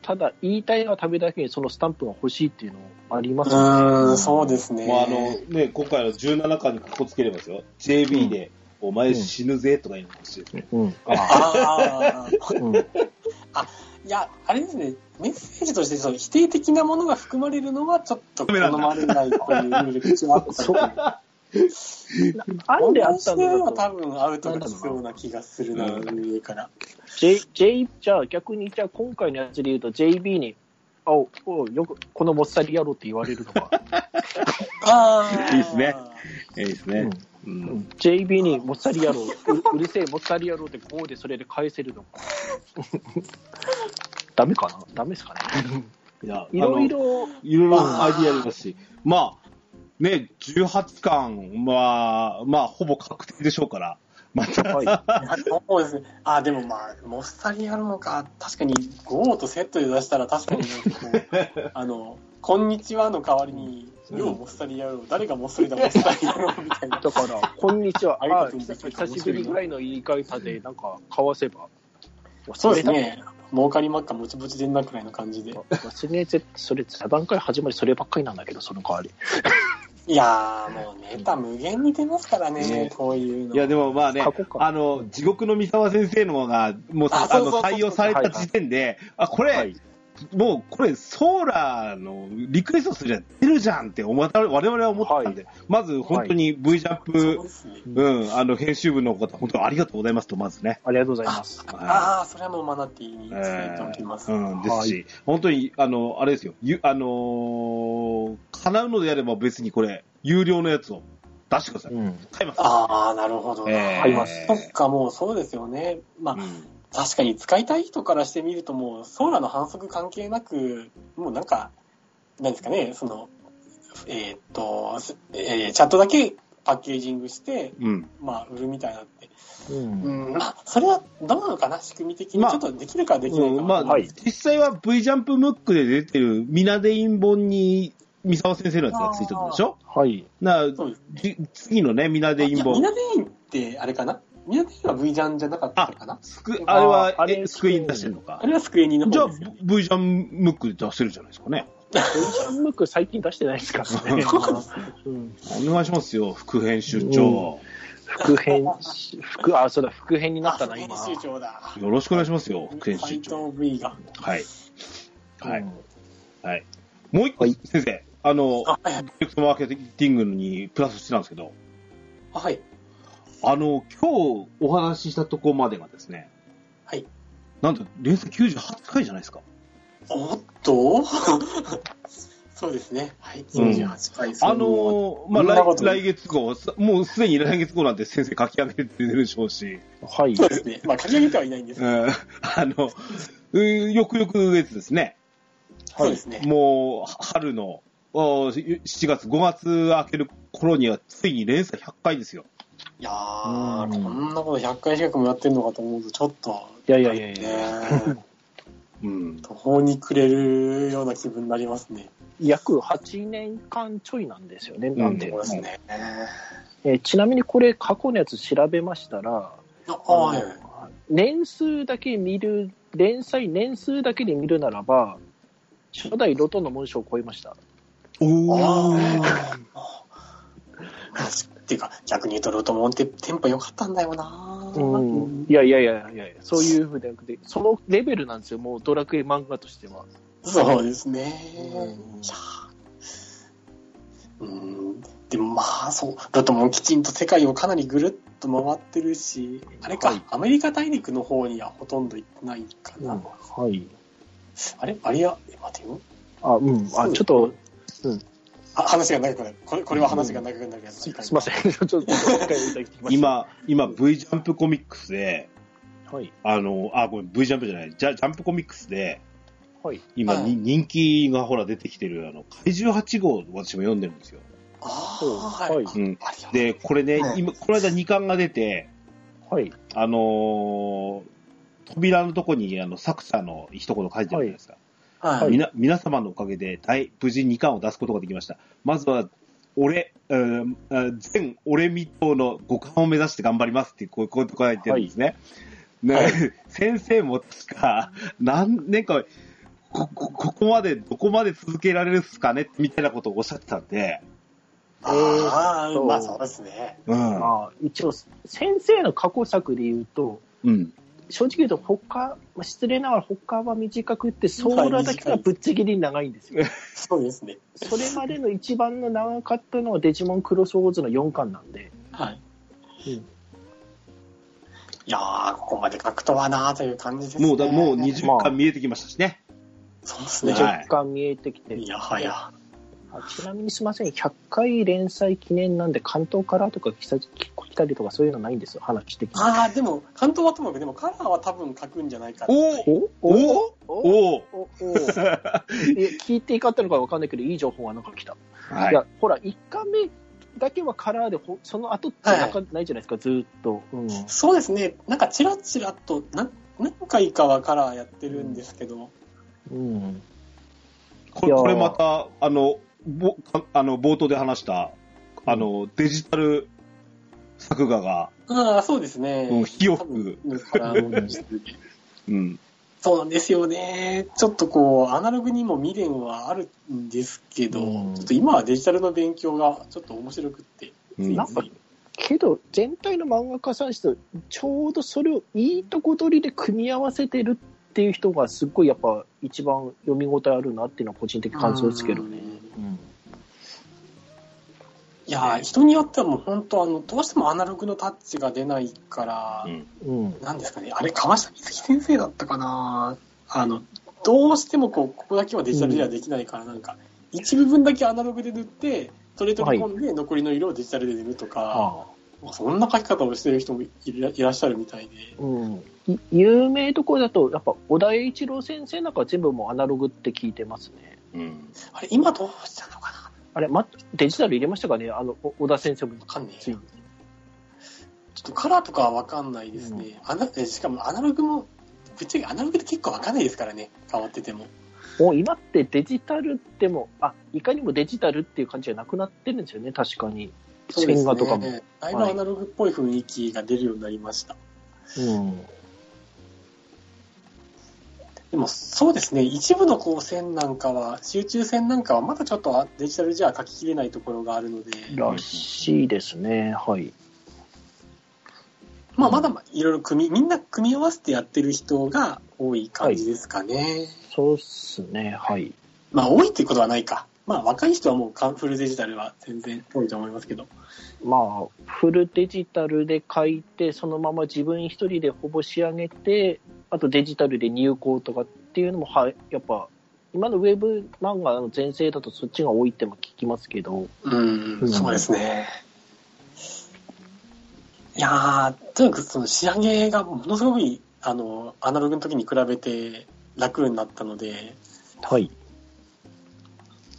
ただ言いたいのは食べだけにそのスタンプが欲しいっていうのありますよね。うーん、そうですね。もうあの、ね、今回の17巻にかこつければですよ。JB で、お前死ぬぜとか言うの欲しいですね。うん。あ あ。いや、あれですね、メッセージとしてその否定的なものが含まれるのはちょっと好まれないというルールが一応あったそうので。あんであったのは多だと、分アウトが来そうな気がするな、うん上から。J、J、じゃあ逆に、じゃあ今回のやつで言うと JB に、あお、およくこのもっさり野郎って言われるのが、ああ。いいっすね。いいですね。う。うんん JB にもっさり野郎、う うるせえもっさり野郎ってこうでそれで返せるのか。ダメかな？ダメですかね？いや、いろいろ、いろいろアイディアありますし、まあ、ね、18巻は、まあ、ほぼ確定でしょうから、また、はい。そうですね。あ、でもまあ、モッサリやるのか、確かに GO とセットで出したら確かになんかこう、あの、こんにちはの代わりに、うんようモッサリやろう、誰がモッサリだ、モッサリやろう、みたいな。だから、こんにちは。ありがあとうございます久しぶりぐらいの言い方で、なんか、交わせば。そうですね。儲かりまっか、もちもちでんなくらいの感じで。忘れて、それ、座談会始まりそればっかりなんだけど、その代わり。いやー、もうネタ無限に出ますからね、ねこういうの。いや、でもまあねあの、地獄の三沢先生のが、もう、あの、あそうそうそう採用された時点で、あ、これ、はい。もうこれ、ソーラーのリクエストすりゃ出るじゃんって思った我々は思ってたんで、まず本当に V ジャンプ、そうですね。うん、あの、編集部の方、本当ありがとうございますと、まずね。ありがとうございます。ああ、それはもうマナティーに伝えておきます。うん、ですし、本当に、あの、あれですよ、ゆあのー叶うのであれば別にこれ、有料のやつを出してください。うん。買います。ああ、なるほどな。えー買いますそっか、もうそうですよね。まあ、うん確かに使いたい人からしてみるともう、ソーラの反則関係なく、もうなんか、なんですかね、その、えーっと、すえーチャットだけパッケージングして、うん。まあ、売るみたいなって。うん。うん、まあ、それはどうなのかな、仕組み的に。まあちょっとできるかできないかうんまあ、はい実際は V ジャンプムックで出てるミナデイン本に三沢先生のやつがついてるでしょ？はい。なそうですじ次のね、ミナデイン本。ミナデインって、あれかな？ミナデインは V ジャンじゃなかったのかな？スクあれはああれえスクイーン出してるのか？あ。れはスクエニのじゃあ。V ジャンムックで出せるじゃないですかね。ジャンムック最近出してないですからね。うん。お願いしますよ、副編集長。副編、副、あ、そうだ、副編になったな、あ今。編集長だ。よろしくお願いしますよ、副編集斎長。藤 V が。はい。はい。うんはい。もう一個、はい先生、あの、あ、はい。プロジェクトマーケティングにプラスしてたんですけど、あはい。あの、今日お話ししたとこまでがですね、はい。なんと、連載98回じゃないですか。おっと？そうですね。はい。うん98回。あのーまあ来、そんなこと来月号、さもうすでに来月号なんて先生書き上げてるでしょうし、はい。そうですね。まあ、書き上げてはいないんですうん、あの、うんよくよく月ですね。そうですね。もう、春の、お7月、5月明ける頃には、ついに連載100回ですよ。いやー、うんこんなこと100回近くもやってるのかと思うと、ちょっと、いやいやいやいや。ね うん。途方に暮れるような気分になりますね。約8年間ちょいなんですよね、なんで。そうですね。えーちなみにこれ、過去のやつ調べましたら、あはい。年数だけ見る、連載年数だけで見るならば、初代ロトの紋章を超えました。おあー。あ。っていうか、逆に言うと、ロトモンってテンポ良かったんだよなうん。いやいやいやいやいや、そういうふうでなくて、そのレベルなんですよ、もうドラクエ漫画としては。そうですね。うんうん。でもまあ、そう、ロトモンきちんと世界をかなりぐるっと回ってるし、あれか、はいアメリカ大陸の方にはほとんど行ってないかな。はい。あれ？あれや、え待てよ。あ、うん。あ、ちょっと、あ話が長くなる。これ、これは話が長くなるやつ。すすいません。ちょっと。今、今、V ジャンプコミックスで、はい。あの、あ、ごめん、V ジャンプじゃない、ジャジャンプコミックスで、はい。今、はいに人気がほら出てきてる、あの、怪獣8号、私も読んでるんですよ。あはあ、はいい。うん。で、これね、はい今、この間2巻が出て、はい。あのー扉のとこに、あの、作者の一言書いてあるじゃないですか。はい。みな、皆様のおかげで、大、無事2巻を出すことができました。まずは、俺、うん、うん全俺未踏の5巻を目指して頑張りますっていう、こういうこと書いてるんですね。ね、は い先生も確か、何年か、こ、こ、ここまで、どこまで続けられるっすかねみたいなことをおっしゃってたんで、ああ、えーとまあそうですね。うん。あ一応、先生の過去作で言うと、うん。正直言うと他、まあ失礼ながら他は短くって、ソーラだけがぶっちぎりに長いんですよ。そうですね。それまでの一番の長かったのはデジモンクロスウォーズの4巻なんで。はい。うんいやー、ここまで書くとはなーという感じですね。もうだ、もうま20あ巻見えてきましたしね。そうですね。はい若干見えてきて。いやはや。あちなみにすみません、100回連載記念なんで、関東からとか来た来たりとか、そういうのないんですよ、話的に。ああ、でも、関東はともかく、でも、カラーは多分書くんじゃないかおおおおお聞いていかったのか分かんないけど、いい情報はなんか来た。はい、いや、ほら、1回目だけはカラーで、その後ってなか、は、ないじゃないですか、ずっと、うん、そうですね、なんか、ちらちらと何、何回かはカラーやってるんですけど。うん、うん。これ,これまた、あの、ぼかあの、冒頭で話した、あの、デジタル作画が、ああ、そうですね。うん火を多吹く。そうなんですよね。ちょっとこう、アナログにも未練はあるんですけど、うんちょっと今はデジタルの勉強がちょっと面白くって、うんなんかけど、全体の漫画家さんしてちょうどそれをいいとこ取りで組み合わせてるっっていう人がすっごいやっぱ一番読み応えあるなっていうのは個人的感想ですけどね。うんいやー人によってはもう本当あの、どうしてもアナログのタッチが出ないから、うんうん。なんですかね、あれ、川下美月先生だったかなあの、どうしてもこう、ここだけはデジタルではできないから、なんか、一部分だけアナログで塗って、それ取り込んで、残りの色をデジタルで塗るとか、あまあそんな書き方をしてる人もいらいらっしゃるみたいで。あうん。い有名どころだと、やっぱ小田栄一郎先生なんかは全部もうアナログって聞いてますね。うん。あれ、今どうしたのかなあれ、ま、デジタル入れましたかね？あの、お小田先生も。わかんねえついな。ちょっとカラーとかはわかんないですね。アナえしかもアナログも、ぶっちゃけアナログって結構わかんないですからね、変わってても。もう今ってデジタルっても、あ、いかにもデジタルっていう感じじゃなくなってるんですよね、確かに。線画とかも。だいぶアナログっぽい雰囲気が出るようになりました。うん。でもそうですね、一部のこう線なんかは、集中線なんかはまだちょっとデジタルじゃ書ききれないところがあるので、らしいですね、はい。まあまだいろいろ組み、みんな組み合わせてやってる人が多い感じですかね。そうっすね、はい。まあ多いっていうことはないか。まあ若い人はもうカンフルデジタルは全然多いと思いますけど。まあ、フルデジタルで書いて、そのまま自分一人でほぼ仕上げて、あとデジタルで入稿とかっていうのも、はい、やっぱ、今のウェブ漫画の全盛だとそっちが多いっても聞きますけど、うん、うんそうですね。いやー、とにかくその仕上げがものすごくあの、アナログの時に比べて楽になったので、はい。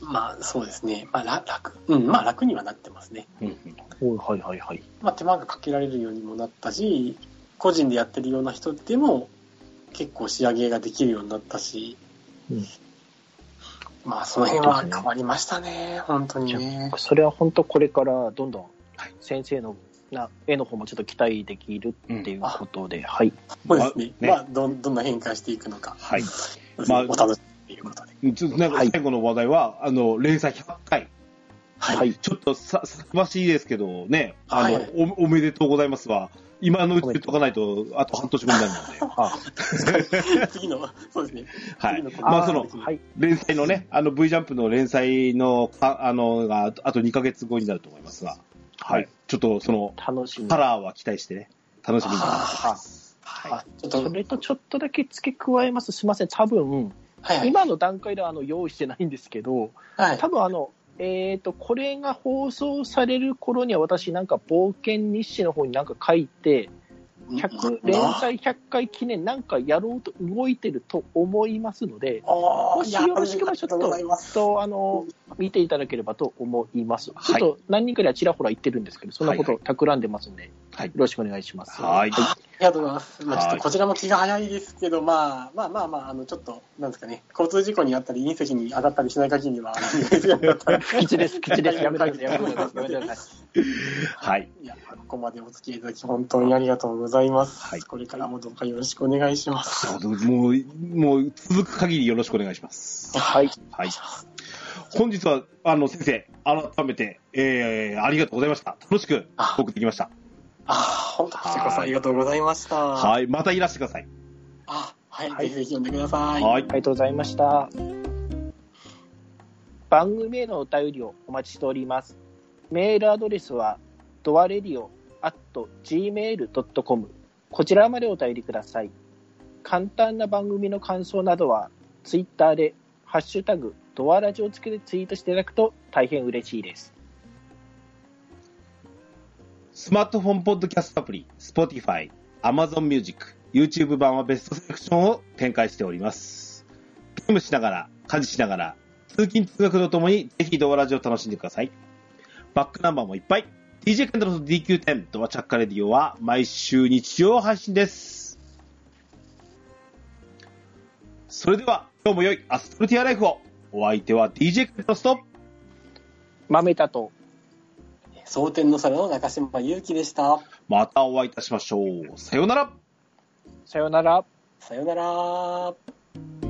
まあそうですね。まあら楽、うん、まあ楽にはなってますね。うんはいはいはい。まあ手間がかけられるようにもなったし、個人でやってるような人でも結構仕上げができるようになったし、うんまあその辺は変わりましたね、本当にね。それは本当これからどんどんはい先生のな絵の方もちょっと期待できるっていうことで、はい。そうですね。ねまあどん、どんな変化していくのか、はい。まあお楽しみということで。ちょっとなんかはい最後の話題は、あの、連載100回。はい。はいちょっとさ、さくましいですけどね、あの、はいお、おめでとうございますわ。今のうち言っとかないと、あと半年後になるので。あ、次の、そうですね。はい。まあ、その、はい。連載のね、あの V ジャンプの連載の、かあの、が、あとあと2ヶ月後になると思いますが、はい。ちょっとその、楽しみ。カラーは期待してね、楽しみに。あはあ、ちょっと、それとちょっとだけ付け加えます。すみません。多分、はいはい。今の段階ではあの用意してないんですけど、はい。多分あの、えっ、と、これが放送される頃には私なんか冒険日誌の方になんか書いて、100連載100回記念なんかやろうと動いてると思いますので、あもしよろしければちょっととあの、見ていただければと思います。はいちょっと何人かにはちらほら言ってるんですけど、そんなことはい企んでますんで、はいよろしくお願いします。はいありがとうございます。まあ、ちょっはいとこちらも気が早いですけど、まあ、まあまあまあ、あの、ちょっと、なんですかね、交通事故にあったり、隕石に当たったりしない限りは、あの別にだったら吉です、吉です。やめてください、やめてください。はい。いや、ここまでお付き合いいただき、本当にありがとうございます。はいこれからもどうかよろしくお願いします。もう、もう、続く限りよろしくお願いします。はい。はい。本日は、あの、先生、改めて、えー、ありがとうございました。楽しくあ送ってきました。ああ、本当こちらこそありがとうございました。はい。またいらしてください。あ、はい、はいぜひぜひ読んでください。はい。ありがとうございました。番組へのお便りをお待ちしております。メールアドレスは、ドアレディオ at gmail.com こちらまでお便りください。簡単な番組の感想などは、ツイッターで、ハッシュタグ、ドアラジをつけてツイートしていただくと大変嬉しいです。スマートフォンポッドキャストアプリ、Spotify、Amazon Music、YouTube 版はベストセレクションを展開しております。ゲームしながら、家事しながら、通勤通学とともにぜひドアラジを楽しんでください。バックナンバーもいっぱい。DJ ケンドロと DQ10 ドアチャッカレディオは毎週日曜配信です。それでは今日も良いアストルティアライフを。お相手は DJ ケンドロスと豆田と、蒼天の空の中島祐希でした。またお会いいたしましょう。さようなら。さようなら。さよなら。